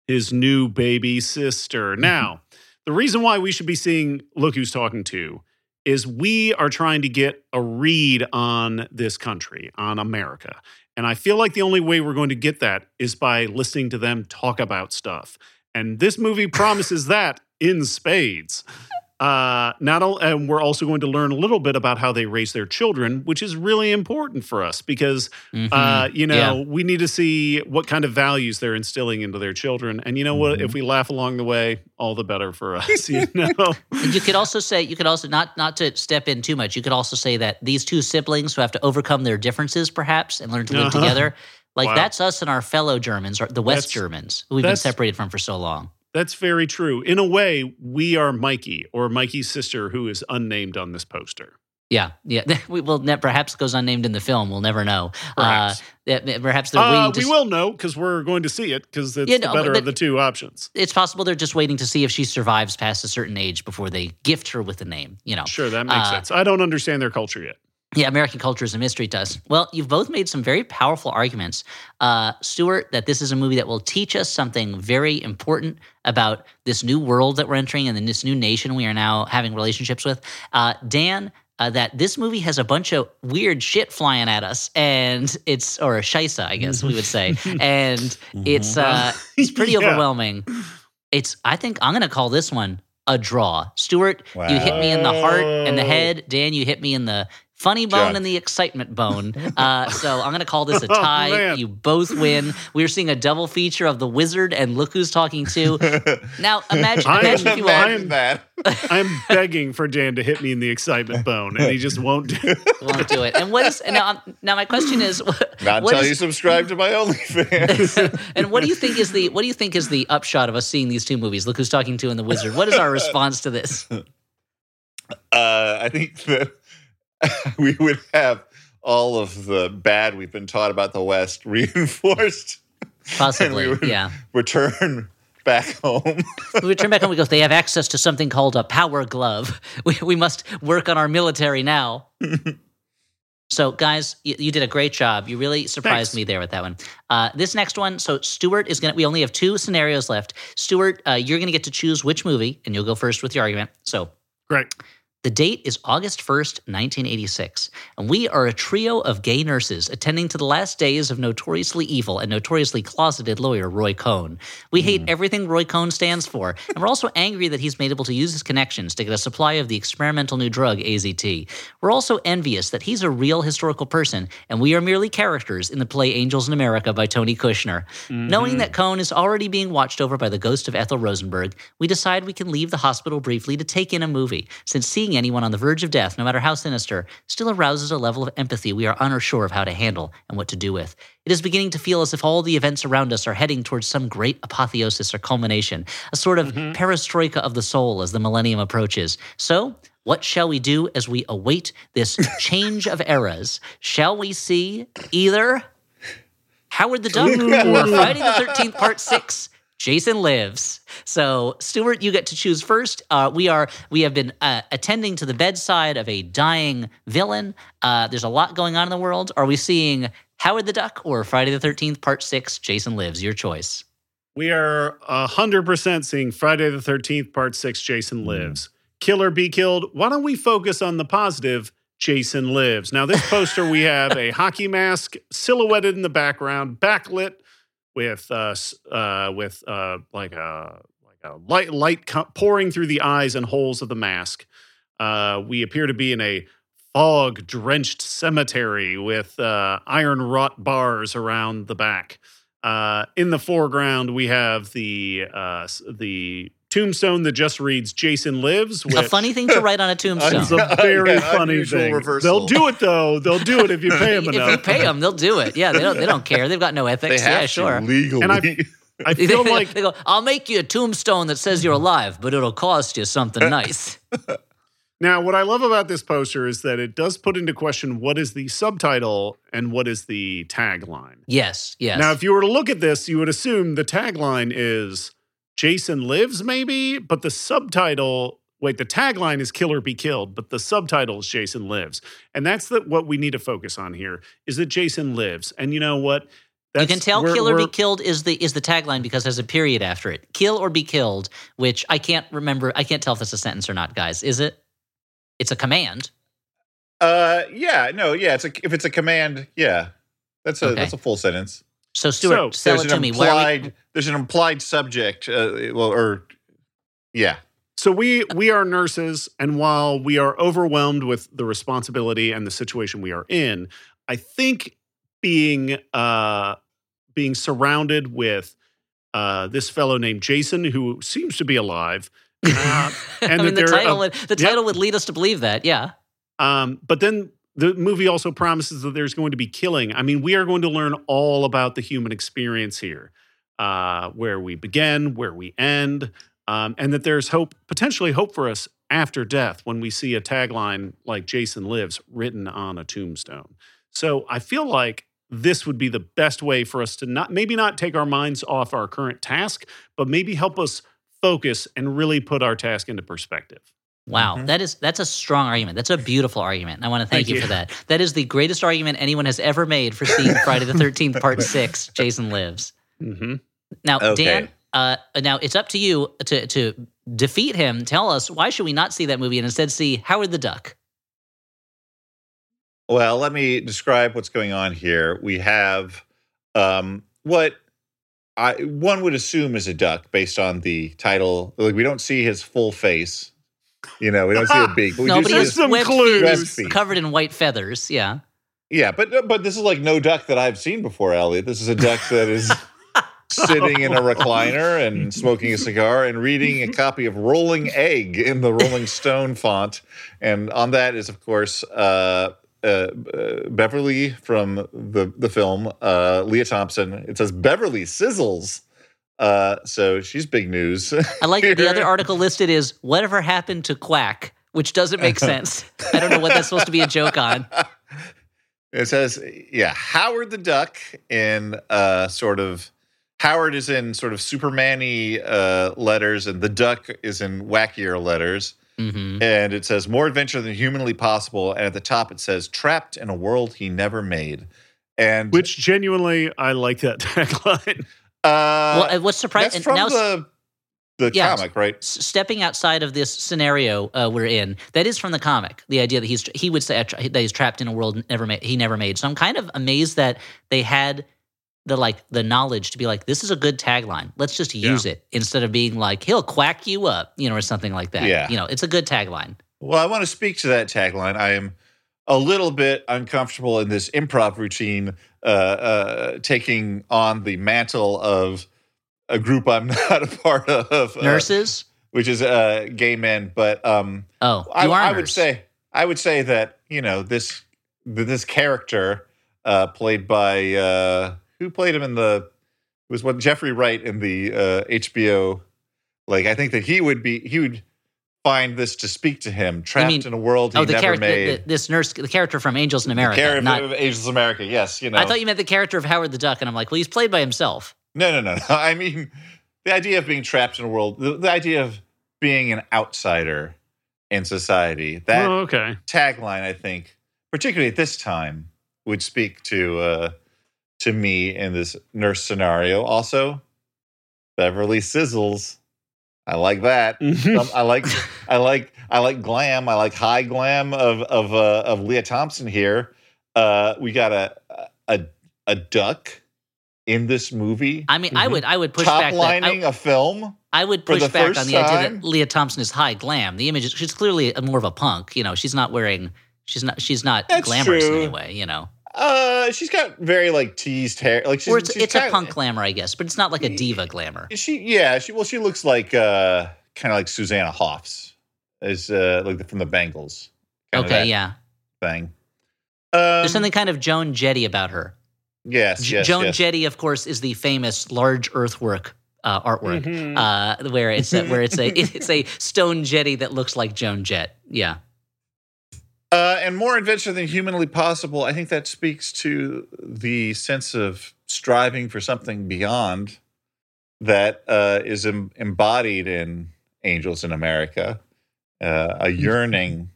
His new baby sister. Mm-hmm. Now, the reason why we should be seeing Look Who's Talking Too is we are trying to get a read on this country, on America. And I feel like the only way we're going to get that is by listening to them talk about stuff. And this movie promises that in spades. Uh, not only, and we're also going to learn a little bit about how they raise their children, which is really important for us because Mhm. uh, you know Yeah. we need to see what kind of values they're instilling into their children. And you know what? Mm-hmm. If we laugh along the way, all the better for us. You know. And you could also say you could also not not to step in too much. You could also say that these two siblings who have to overcome their differences, perhaps, and learn to live Uh-huh. together, like Wow. that's us and our fellow Germans, or the West That's- Germans, who we've been separated from for so long. That's very true. In a way, we are Mikey or Mikey's sister, who is unnamed on this poster. Yeah, yeah. We will ne- perhaps goes unnamed in the film. We'll never know. Perhaps. Uh, perhaps they're Uh, waiting to. we s- will know because we're going to see it because it's Yeah, the no, better but- of the two options. It's possible they're just waiting to see if she survives past a certain age before they gift her with a name. You know. Sure, that makes Uh, sense. I don't understand their culture yet. Yeah, American culture is a mystery to us. Well, you've both made some very powerful arguments, uh, Stuart, that this is a movie that will teach us something very important about this new world that we're entering and this new nation we are now having relationships with. Uh, Dan, uh, that this movie has a bunch of weird shit flying at us, and it's or a shisa, I guess we would say, and it's uh, it's pretty Yeah. overwhelming. It's I think I'm gonna call this one a draw. Stuart, you hit me in the heart and the head. Dan, you hit me in the funny bone and the excitement bone. Uh, so I'm going to call this a Oh, tie. man. you both win. We're seeing a double feature of the wizard and look who's talking too. Now imagine, imagine if you all. I Imagine am- that. I'm begging for Dan to hit me in the excitement bone, and he just won't do it. Won't do it. And what is now? um, Now my question is, what, Not what until is- you subscribe to my OnlyFans. and what do you think is the what do you think is the upshot of us seeing these two movies? Look who's talking too and the wizard. What is our response to this? uh, I think that we would have all of the bad we've been taught about the West reinforced. Possibly, And we would yeah. Return back home. We return back home. We go. They have access to something called a power glove. We we must work on our military now. so, guys, you, you did a great job. You really surprised Thanks. me there with that one. Uh, this next one. So, Stuart is gonna. We only have two scenarios left. Stuart, uh, you're gonna get to choose which movie, and you'll go first with your argument. So, Great. The date is August 1st, 1986, and we are a trio of gay nurses attending to the last days of notoriously evil and notoriously closeted lawyer Roy Cohn. We hate mm. everything Roy Cohn stands for, and we're also angry that he's been able to use his connections to get a supply of the experimental new drug AZT. We're also envious that he's a real historical person, and we are merely characters in the play Angels in America by Tony Kushner. Mm-hmm. Knowing that Cohn is already being watched over by the ghost of Ethel Rosenberg, we decide we can leave the hospital briefly to take in a movie, since seeing anyone on the verge of death, no matter how sinister, still arouses a level of empathy we are unsure of how to handle and what to do with. It is beginning to feel as if all the events around us are heading towards some great apotheosis or culmination, a sort of mm-hmm. perestroika of the soul as the millennium approaches. So, what shall we do as we await this change of eras? Shall we see either Howard the Duck or Friday the 13th Part 6? Jason lives. So, Stuart, you get to choose first. Uh, we are we have been uh, attending to the bedside of a dying villain. Uh, there's a lot going on in the world. Are we seeing Howard the Duck or Friday the 13th Part 6? Jason lives. Your choice. We are hundred percent seeing Friday the Thirteenth Part Six. Jason lives. Kill or be killed. Why don't we focus on the positive? Jason lives. Now, this poster we have a hockey mask silhouetted in the background, backlit with uh, uh with uh like a like a light light co- pouring through the eyes and holes of the mask. Uh, we appear to be in a fog drenched cemetery with uh, iron wrought bars around the back. Uh, in the foreground, we have the uh, the tombstone that just reads "Jason lives." A funny thing to write on a tombstone. It's a very Yeah, funny thing. reversal. They'll do it though. They'll do it if you pay them enough. if you pay them, they'll do it. Yeah, they don't. They don't care. They've got no they ethics. have yeah, to sure. legally. And I- I feel like they go, I'll make you a tombstone that says you're alive, but it'll cost you something nice. Now, what I love about this poster is that it does put into question what is the subtitle and what is the tagline. Yes, yes. Now, if you were to look at this, you would assume the tagline is Jason Lives, maybe, but the subtitle, wait, the tagline is Kill or Be Killed, but the subtitle is Jason Lives. And that's the, what we need to focus on here is that Jason lives. And you know what? you can tell we're- "kill or be we're- killed" is the is the tagline because there's a period after it. "Kill or be killed," which I can't remember. I can't tell if it's a sentence or not, guys. Is it? It's a command. uh, yeah, no, yeah. It's a if it's a command, yeah, that's a Okay. that's a full sentence. So Stuart, So, sell there's it to an me. Where are we- there's an implied subject. Uh, well, or yeah, So we we are nurses, and while we are overwhelmed with the responsibility and the situation we are in, I think being uh, being surrounded with uh, this fellow named Jason, who seems to be alive, uh, and I mean, the title uh, would the yep. title would lead us to believe that. Yeah. Um, but then the movie also promises that there's going to be killing. I mean, we are going to learn all about the human experience here, uh, where we begin, where we end, um, and that there's hope, potentially hope for us after death when we see a tagline like Jason Lives written on a tombstone. So I feel like this would be the best way for us to not maybe not take our minds off our current task, but maybe help us focus and really put our task into perspective. Wow, Mhm. that is that's a strong argument. That's a beautiful argument. and I want to thank, Thank you, you. for that. That is the greatest argument anyone has ever made for seeing Friday the Thirteenth Part Six. Jason lives. hmm Now, Okay. Dan. Uh, now it's up to you to to defeat him. Tell us why should we not see that movie and instead see Howard the Duck? Well, let me describe what's going on here. We have um, what I one would assume is a duck based on the title. Like we don't see his full face. You know, we don't see a beak. But we no, do but see has some webbed clues. feet covered in white feathers. Yeah. yeah, but but this is like no duck that I've seen before, Elliott. This is a duck that is sitting in a recliner and smoking a cigar and reading a copy of Rolling Egg in the Rolling Stone font. And on that is, of course, uh, uh, uh, Beverly from the the film, uh, Lea Thompson. It says Beverly sizzles. Uh, so she's big news. I like the other article listed is whatever happened to Quack, which doesn't make sense. I don't know what that's supposed to be a joke on. It says, yeah, Howard the Duck in uh, sort of Howard is in sort of Superman-y uh, letters, and the duck is in wackier letters. hmm And it says more adventure than humanly possible. And at the top it says trapped in a world he never made. And Which genuinely, I like that tagline. Uh, well, uh, what's surprising now? the the Yeah. comic, right? stepping outside of this scenario uh, we're in, that is from the comic. The idea that he's he would say that he's trapped in a world never made, he never made. So I'm kind of amazed that they had the like the knowledge to be like, this is a good tagline. Let's just use it instead of being like he'll quack you up, you know, or something like that. Yeah. you know, it's a good tagline. Well, I want to speak to that tagline. I am a little bit uncomfortable in this improv routine, uh, uh, taking on the mantle of a group I'm not a part of, uh, Nurses. which is uh, gay men. But um, Oh, I, you are a I would say, I would say that you know this this character uh, played by uh, who played him in the was what Jeffrey Wright in the uh, HBO. Like I think that he would be he would find this to speak to him, trapped mean- in a world he Oh, the never character, made. the, this nurse, the character from Angels in America. The character not, of Angels in America, yes, you know. I thought you meant the character of Howard the Duck, and I'm like, well, he's played by himself. no, no, no, no. I mean, the idea of being trapped in a world, the, the idea of being an outsider in society. That oh, okay. tagline, I think, particularly at this time, would speak to uh, to me in this nurse scenario. Also, Beverly Sizzles. I like that. Mhm. Um, I like I like I like glam. I like high glam of of uh, of Lea Thompson here. Uh, we got a a a duck in this movie. I mean, I Mhm. would, I would push Top back. That, I, lining a film. I would push back on the idea that Lea Thompson is high glam. The image is she's clearly a- more of a punk. You know, she's not wearing she's not she's not That's glamorous in any way. You know, Uh, she's got very like teased hair. Like she's, it's she's it's a kinda- punk glamour, I guess, but it's not like a diva glamour. She yeah, she well she looks like uh kind of like Susanna Hoffs. Is uh like the, from the Bangles. Okay, yeah. Thing. Um, There's something kind of Joan Jetty about her. Yes, J- yes, Joan yes. Jetty, of course, is the famous large earthwork uh, artwork. Mhm. Uh, where it's a, where it's a it's a stone jetty that looks like Joan Jett. Yeah, Uh, and more adventure than humanly possible. I think that speaks to the sense of striving for something beyond that uh, is em- embodied in Angels in America. Uh, a yearning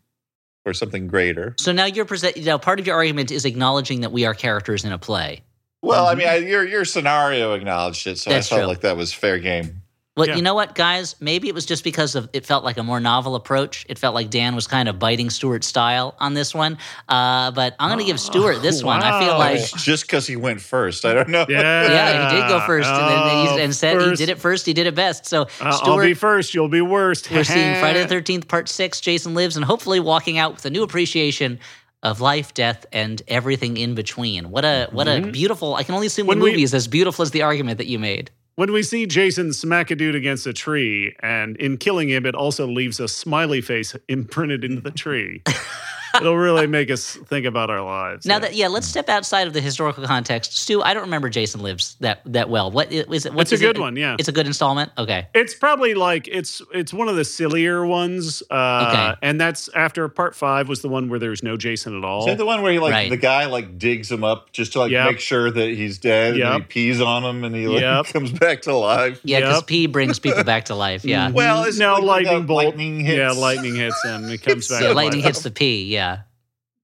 for something greater. So now you're know, part of your argument is acknowledging that we are characters in a play. Well, I mean, I, your your scenario acknowledged it, so That's I felt true. like that was fair game. Well, Yeah. you know what, guys? Maybe it was just because of it felt like a more novel approach. It felt like Dan was kind of biting Stuart's style on this one. Uh, but I'm going to give Stuart this one. I feel like It's just because he went first. I don't know. Yeah, Yeah, he did go first, and, then Oh, he, and said he did it first. He did it best. So Uh, I'll Stuart, be first. You'll be worst. we're seeing Friday the Thirteenth Part Six. Jason lives, and hopefully walking out with a new appreciation of life, death, and everything in between. What a what a beautiful! I can only assume the Mm-hmm. We- movie is as beautiful as the argument that you made. When we see Jason smack a dude against a tree, and in killing him, it also leaves a smiley face imprinted into the tree. It'll really make us think about our lives. Now yeah. that yeah, let's step outside of the historical context. Stu, I don't remember Jason Lives that that well. What is it? What's It's a is it- good one, yeah. it's a good installment. Okay, It's probably like it's it's one of the sillier ones, uh, Okay. and that's after part five was the one where there's no Jason at all. Is that the one where he like Right. the guy like digs him up just to like Yep. make sure that he's dead and Yep. he pees on him and he like Yep. comes back to life? yeah, because Yep. P brings people back to life. Yeah, Well, it's no like lightning the bolt. lightning hits. Yeah, lightning hits him. It comes back. so yeah, lightning life. hits the P. Yeah,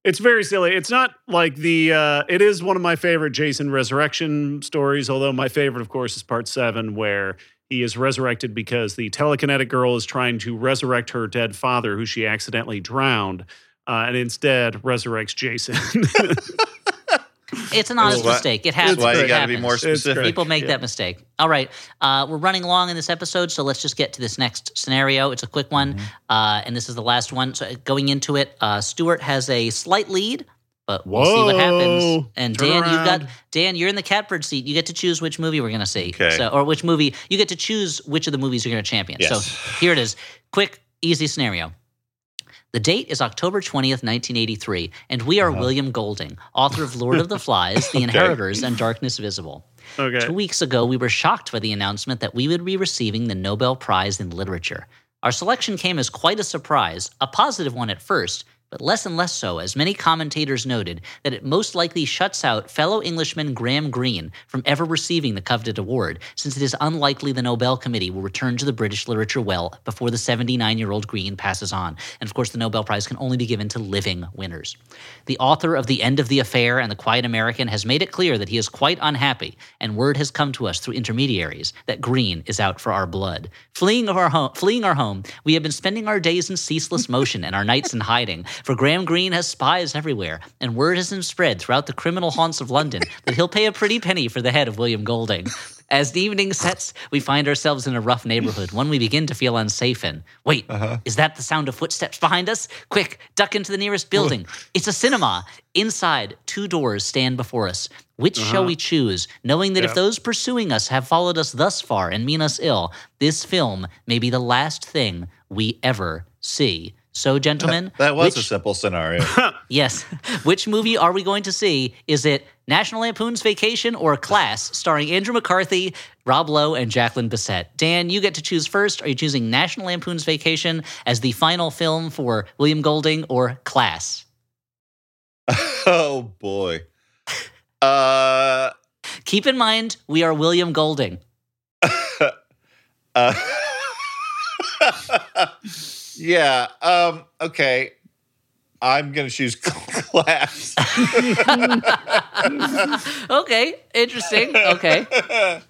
It's very silly. It's not like the. Uh, it is one of my favorite Jason resurrection stories. Although my favorite, of course, is part seven, where he is resurrected because the telekinetic girl is trying to resurrect her dead father, who she accidentally drowned, uh, and instead resurrects Jason. it's an honest why- mistake. It That's happens. why you got to be more It's specific. People make Yeah. that mistake. All right, uh, we're running long in this episode, so let's just get to this next scenario. It's a quick one, Mm-hmm. uh, and this is the last one. So going into it, uh, Stuart has a slight lead, but we'll see what happens. And Turn Dan, you've got. Dan. You're in the catbird seat. You get to choose which movie we're going to see. Okay. So, or which movie you get to choose which of the movies you're going to champion. Yes. So here it is. Quick, easy scenario. The date is October 20th, 1983, and we Uh-huh. are William Golding, author of Lord of the Flies, The Inheritors, and Darkness Visible. okay. Two weeks ago, we were shocked by the announcement that we would be receiving the Nobel Prize in Literature. Our selection came as quite a surprise, a positive one at first, but less and less so, as many commentators noted that it most likely shuts out fellow Englishman Graham Greene from ever receiving the coveted award, since it is unlikely the Nobel Committee will return to the British literature well before the 79 year old Greene passes on. And of course, the Nobel Prize can only be given to living winners. The author of The End of the Affair and The Quiet American has made it clear that he is quite unhappy, and word has come to us through intermediaries that Greene is out for our blood. Fleeing our home, fleeing our home, we have been spending our days in ceaseless motion and our nights in hiding. For Graham Greene has spies everywhere, and word has been spread throughout the criminal haunts of London that he'll pay a pretty penny for the head of William Golding. As the evening sets, we find ourselves in a rough neighborhood, one we begin to feel unsafe in. Wait, uh-huh. is that the sound of footsteps behind us? Quick, duck into the nearest building. It's a cinema. Inside, two doors stand before us. Which shall uh-huh. we choose, knowing that if those pursuing us have followed us thus far and mean us ill, this film may be the last thing we ever see. So, gentlemen, That was a simple scenario. Yes. Which movie are we going to see? Is it National Lampoon's Vacation or Class, starring Andrew McCarthy, Rob Lowe, and Jacqueline Bisset? Dan, you get to choose first. Are you choosing National Lampoon's Vacation as the final film for William Golding or Class? oh boy. Uh, Keep in mind, we are William Golding. uh yeah. Um. Okay. I'm gonna choose class. Okay, interesting. Okay.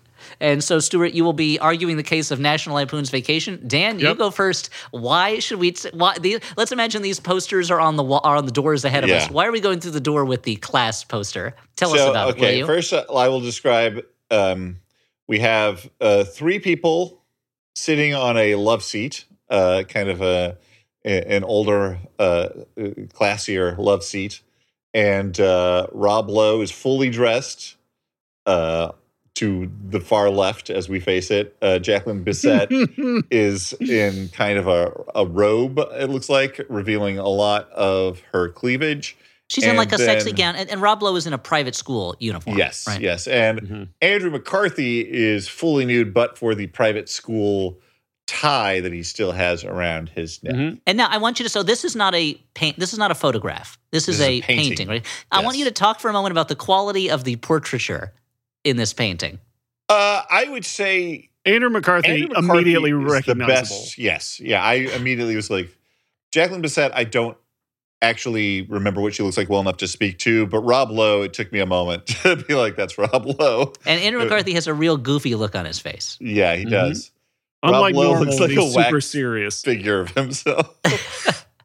And so, Stuart, you will be arguing the case of National Lampoon's Vacation. Dan, you Yep. go first. Why should we? T- why the, let's imagine these posters are on the wa- are on the doors ahead of Yeah. us. Why are we going through the door with the class poster? Tell us so, about it, okay, first uh, I will describe. Um, we have uh, three people sitting on a love seat, uh, kind of a an older, uh, classier love seat, and uh, Rob Lowe is fully dressed. Uh, to the far left, as we face it, uh, Jacqueline Bisset is in kind of a, a robe. It looks like revealing a lot of her cleavage. She's in like a and sexy gown, and, and Rob Lowe is in a private school uniform. Yes, right? yes. And Mhm. Andrew McCarthy is fully nude, but for the private school tie that he still has around his neck. Mhm. And now I want you to. So this is not a paint. This is not a photograph. This is This is a a painting. painting. right? I want you to talk for a moment about the quality of the portraiture in this painting. Uh, I would say Andrew McCarthy Andrew McCarthy immediately is the recognizable. best. Yes, yeah. I immediately was like, Jacqueline Bisset. I don't actually remember what she looks like well enough to speak to, but Rob Lowe. It took me a moment to be like, that's Rob Lowe. And Andrew Uh, McCarthy has a real goofy look on his face. Yeah, he Mhm. does. Unlike Lowe normal, looks like a he's super serious. Figure of himself.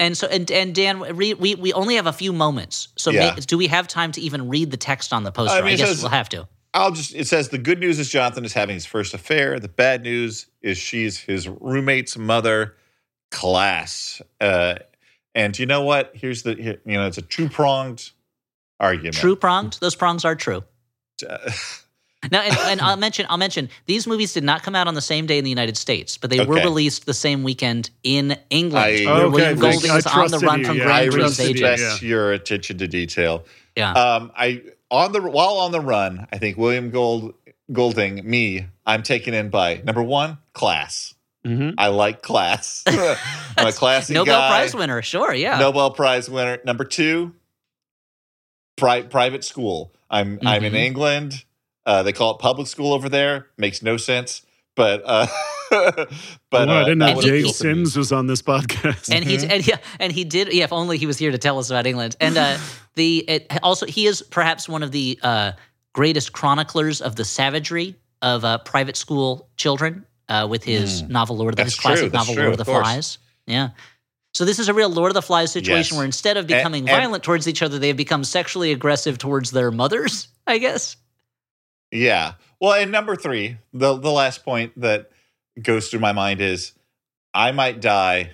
And so, and, and Dan, re, we we only have a few moments. So, Yeah. may, do we have time to even read the text on the poster? I I, mean, it guess says- we'll have to. I'll just it says the good news is Jonathan is having his first affair. The bad news is she's his roommate's mother. Class. Uh, and you know what? Here's the here, you know it's a two pronged argument. True pronged. Those prongs are true. Uh, Now, and, and I'll mention, I'll mention these movies did not come out on the same day in the United States, but they were released the same weekend in England. I- where Okay, William Golding I was on the run you, from yeah, I Grand Prix trusted agents. you, respect your attention to detail. Yeah. Um, I on the while on the run, I think William Gold Golding, me, I'm taken in by number one, class. Mhm. I like class. I'm a classy Nobel guy. Prize winner, sure, yeah. Nobel Prize winner. Number two, pri- private school. I'm I'm in Mhm. England. Uh, they call it public school over there. Makes no sense, but uh, but oh, I uh, didn't that know would he- Dave appeal to me. Sims was on this podcast. and he and yeah, and he did. Yeah, if only he was here to tell us about England. And uh, the it, also he is perhaps one of the uh, greatest chroniclers of the savagery of uh, private school children uh, with his novel Lord of the, his classic true, that's novel true, Lord of of the course. Flies. Yeah. So this is a real Lord of the Flies situation Yes. where instead of And- becoming and- violent towards each other, they have become sexually aggressive towards their mothers. I guess. Yeah. Well, and number three, the the last point that goes through my mind is, I might die.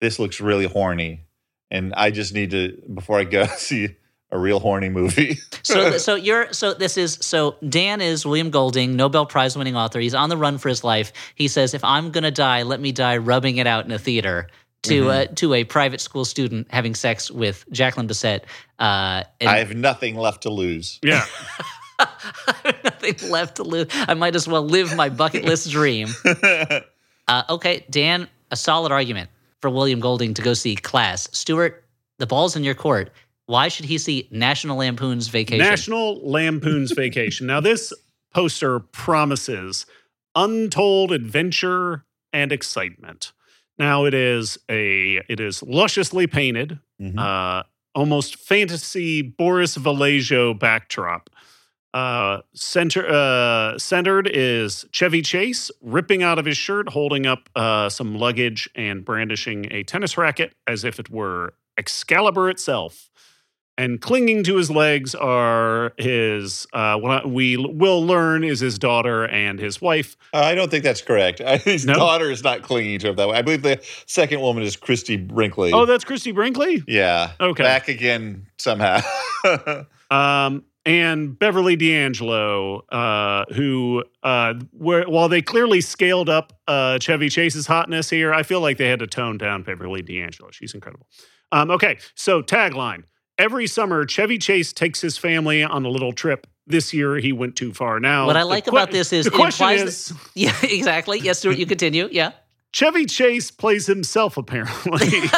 This looks really horny, and I just need to before I go see a real horny movie. So, so you're so this is so Dan is William Golding, Nobel Prize winning author. He's on the run for his life. He says, "If I'm gonna die, let me die rubbing it out in a theater." To Mm-hmm. uh, to a private school student having sex with Jacqueline Bisset. Uh, and I have nothing left to lose. yeah. nothing left to lose. I might as well live my bucket list dream. Uh, okay, Dan, a solid argument for William Golding to go see Class. Stuart, the ball's in your court. Why should he see National Lampoon's Vacation? National Lampoon's Vacation. Now, this poster promises untold adventure and excitement. Now, it is a it is lusciously painted, Mhm. uh, almost fantasy Boris Vallejo backdrop. Uh, center uh, centered is Chevy Chase ripping out of his shirt, holding up uh, some luggage and brandishing a tennis racket as if it were Excalibur itself. And clinging to his legs are his, uh, what we will learn is his daughter and his wife. I don't think that's correct. His No? daughter is not clinging to him that way. I believe the second woman is Christie Brinkley. Oh, that's Christie Brinkley? yeah. Okay. Back again somehow. Um, and Beverly D'Angelo, uh, who, uh, were, while they clearly scaled up uh, Chevy Chase's hotness here, I feel like they had to tone down Beverly D'Angelo. She's incredible. Um, okay, so tagline Every summer, Chevy Chase takes his family on a little trip. This year, he went too far. Now, What I like que- about this is the question implies is that- Yeah, exactly. Yes, Stuart, you continue. Yeah. Chevy Chase plays himself, apparently.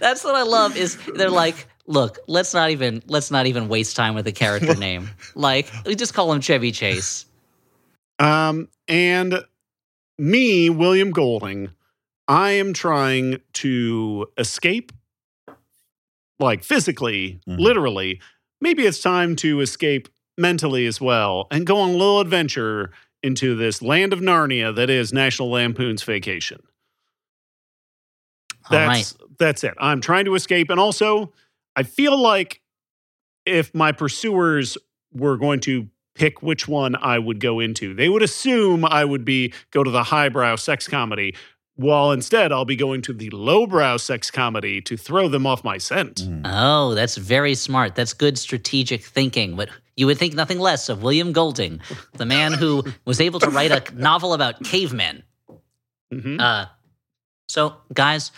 That's what I love is they're like, look, let's not even let's not even waste time with a character name. Like, we just call him Chevy Chase. Um, and me, William Golding, I am trying to escape, like physically, Mhm. literally. Maybe it's time to escape mentally as well and go on a little adventure into this land of Narnia that is National Lampoon's Vacation. All right. That's that's it. I'm trying to escape, and also I feel like if my pursuers were going to pick which one I would go into, they would assume I would be go to the highbrow sex comedy, while instead I'll be going to the lowbrow sex comedy to throw them off my scent. Mm. Oh, that's very smart. That's good strategic thinking. But you would think nothing less of William Golding, the man who was able to write a novel about cavemen. Mhm. Uh, so, guys,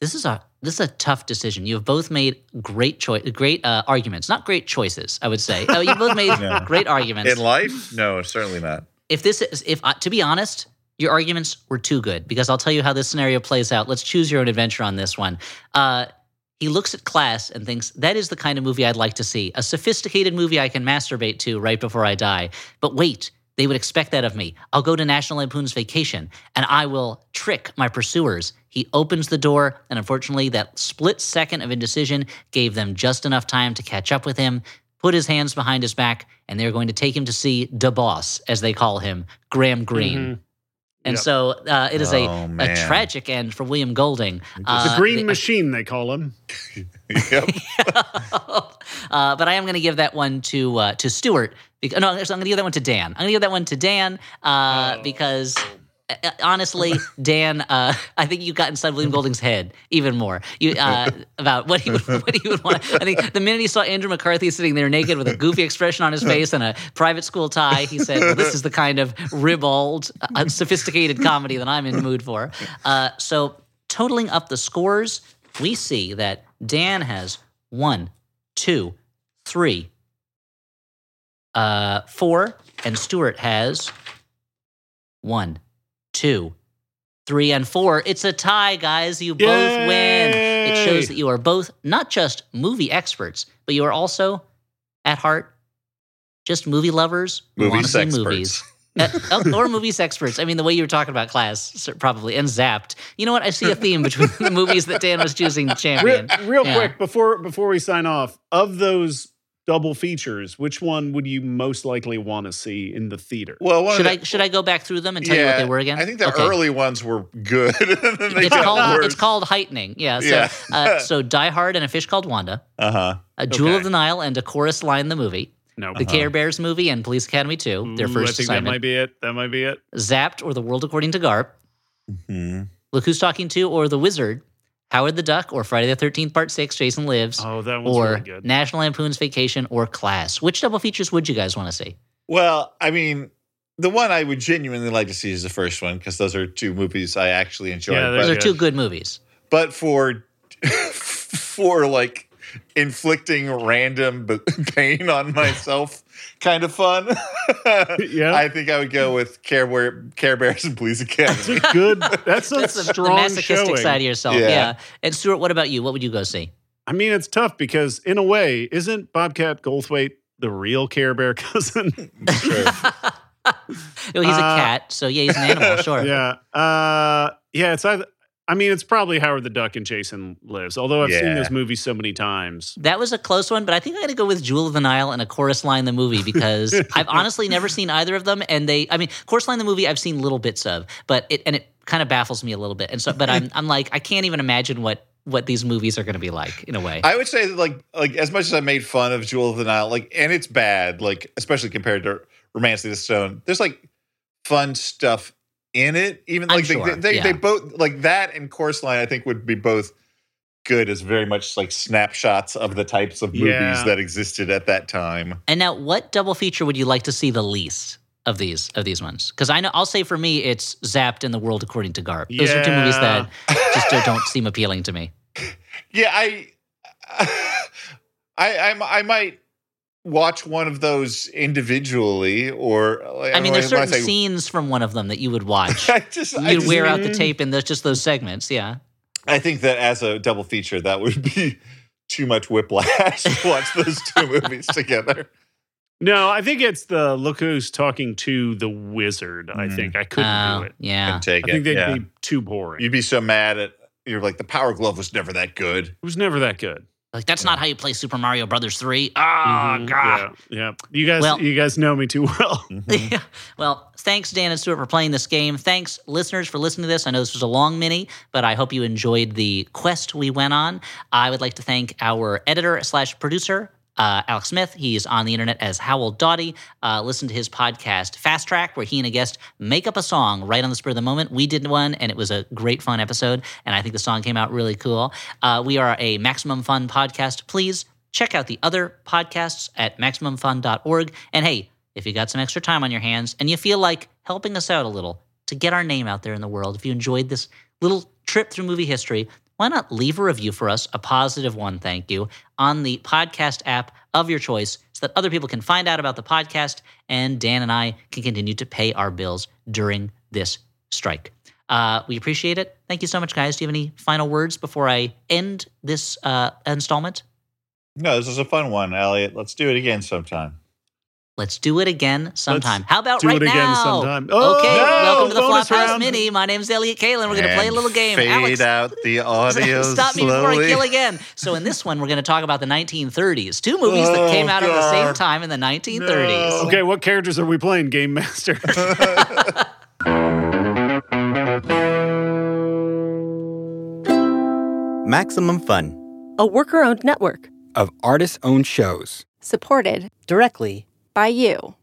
this is a this is a tough decision. You have both made great choice, great uh, arguments. Not great choices, I would say. Uh, you both made No. great arguments. In life? No, certainly not. if this is if uh, to be honest your arguments were too good because i'll tell you how this scenario plays out let's choose your own adventure on this one uh, he looks at class and thinks that is the kind of movie i'd like to see a sophisticated movie i can masturbate to right before i die but wait they would expect that of me i'll go to national lampoon's vacation and i will trick my pursuers he opens the door and unfortunately that split second of indecision gave them just enough time to catch up with him put his hands behind his back, and they're going to take him to see the boss, as they call him, Graham Greene. Mhm. And Yep. so uh, it is a, Oh, a man. tragic end for William Golding. The Uh, green the- machine, they call him. Yep. uh, but I am going to give that one to uh, to Stuart. Because, no, I'm going to give that one to Dan. I'm going to give that one to Dan uh, Oh. because. Uh, Honestly, Dan, uh, I think you got inside William Golding's head even more. You uh, about what he would, what he would want. I think the minute he saw Andrew McCarthy sitting there naked with a goofy expression on his face and a private school tie, he said, well, "This is the kind of ribald, unsophisticated comedy that I'm in the mood for." Uh, so, totaling up the scores, we see that Dan has one, two, three, uh, four, and Stuart has one, two, three, and four. It's a tie, guys. You both win. It shows that you are both not just movie experts, but you are also, at heart, just movie lovers who Movie want to see movies. Uh, or movies experts. I mean, the way you were talking about class, probably, and zapped. You know what? I see a theme between the movies that Dan was choosing to Real, champion. real Yeah. quick before before we sign off, of those double features, which one would you most likely want to see in the theater? Well, Should of I should I go back through them and tell you what they were again? I think the Okay. early ones were good. and then they It's got called worse. it's called heightening. Yeah. So Yeah. uh, so Die Hard and a fish called Wanda, Uh huh. a Jewel Okay. of the Nile and a chorus line the movie, No, the Care Bears movie and Police Academy 2, their Ooh, first I think assignment. that might be it. That might be it. Zapped or The World According to Garp, hmm Look Who's Talking Too or The Wizard, Howard the Duck or Friday the Thirteenth Part Six, Jason Lives, Oh, that one's or really good. National Lampoon's Vacation or Class. Which double features would you guys want to see? Well, I mean, the one I would genuinely like to see is the first one because those are two movies I actually enjoy. Yeah, but, Those are two good movies. but for for like inflicting random b- pain on myself, kind of fun. Yeah. I think I would go with Care Bear, Care Bears and Police That's a good. That's a That's the, the strong masochistic showing. side of yourself. Yeah. Yeah. And Stuart, what about you? What would you go see? I mean, it's tough because in a way, isn't Bobcat Goldthwait the real Care Bear cousin? Sure. Oh, he's a Uh, cat, so yeah, he's an animal. Sure. yeah. Uh, yeah. It's either. I mean, it's probably Howard the Duck and Jason Lives. Although I've seen Yeah. this movie so many times. That was a close one, but I think I'm going to go with Jewel of the Nile and a chorus line the movie because I've honestly never seen either of them. And they, I mean, chorus line the movie I've seen little bits of, but it and it kind of baffles me a little bit. And so, but I'm I'm like I can't even imagine what what these movies are going to be like in a way. I would say that like like as much as I made fun of Jewel of the Nile, like and it's bad, like especially compared to Romance of the Stone. There's like fun stuff in it. Even I'm like sure, they, they, yeah. they both like that and Chorus Line. I think would be both good as very much like snapshots of the types of movies Yeah. that existed at that time. And now, what double feature would you like to see the least of these of these ones? Because I know I'll say for me, it's Zapped and The World According to Garp. Those are two movies that just don't- don't seem appealing to me. Yeah, I, I, I, I might watch one of those individually, or like, I mean, there's certain say- scenes from one of them that you would watch. I just, I You'd just- wear out the tape in those, just those segments. Yeah. I think that as a double feature, that would be too much whiplash to watch those two movies together. No, I think it's the look who's talking too the wizard. I Mm. think I couldn't Oh, do it. Yeah. And take I think it. they'd yeah. be too boring. You'd be so mad at you're like the Power Glove was never that good. it was never that good. Like that's not how you play Super Mario Brothers three. Ah, Mhm, God. Yeah, yeah. You guys, Well- you guys know me too well. Mm-hmm. Yeah. Well, thanks, Dan and Stuart, for playing this game. Thanks, listeners, for listening to this. I know this was a long mini, but I hope you enjoyed the quest we went on. I would like to thank our editor slash producer. Uh, Alex Smith, he's on the internet as Howell Dawdy. Uh, listen to his podcast, Fast Track, where he and a guest make up a song right on the spur of the moment. We did one, and it was a great, fun episode, and I think the song came out really cool. Uh, we are a Maximum Fun podcast. Please check out the other podcasts at MaximumFun.org. And hey, if you got some extra time on your hands and you feel like helping us out a little to get our name out there in the world, if you enjoyed this little trip through movie history, why not leave a review for us, a positive one, thank you, on the podcast app of your choice so that other people can find out about the podcast and Dan and I can continue to pay our bills during this strike. Uh, we appreciate it. Thank you so much, guys. Do you have any final words before I end this uh, installment? No, this was a fun one, Elliott. Let's do it again sometime. Let's do it again sometime. How about do right it again now? sometime. Oh, okay, no, welcome to the Flophouse round. Mini. My name's Elliott Kalan. We're going to play a little game. Fade Alex, out the audio Stop me slowly. before I kill again. So in this one, we're going to talk about the 1930s. Two movies that Oh, came out at the same time in the 1930s. Okay, what characters are we playing, Game Master? Maximum Fun a worker owned network of artist owned shows. supported Directly by you.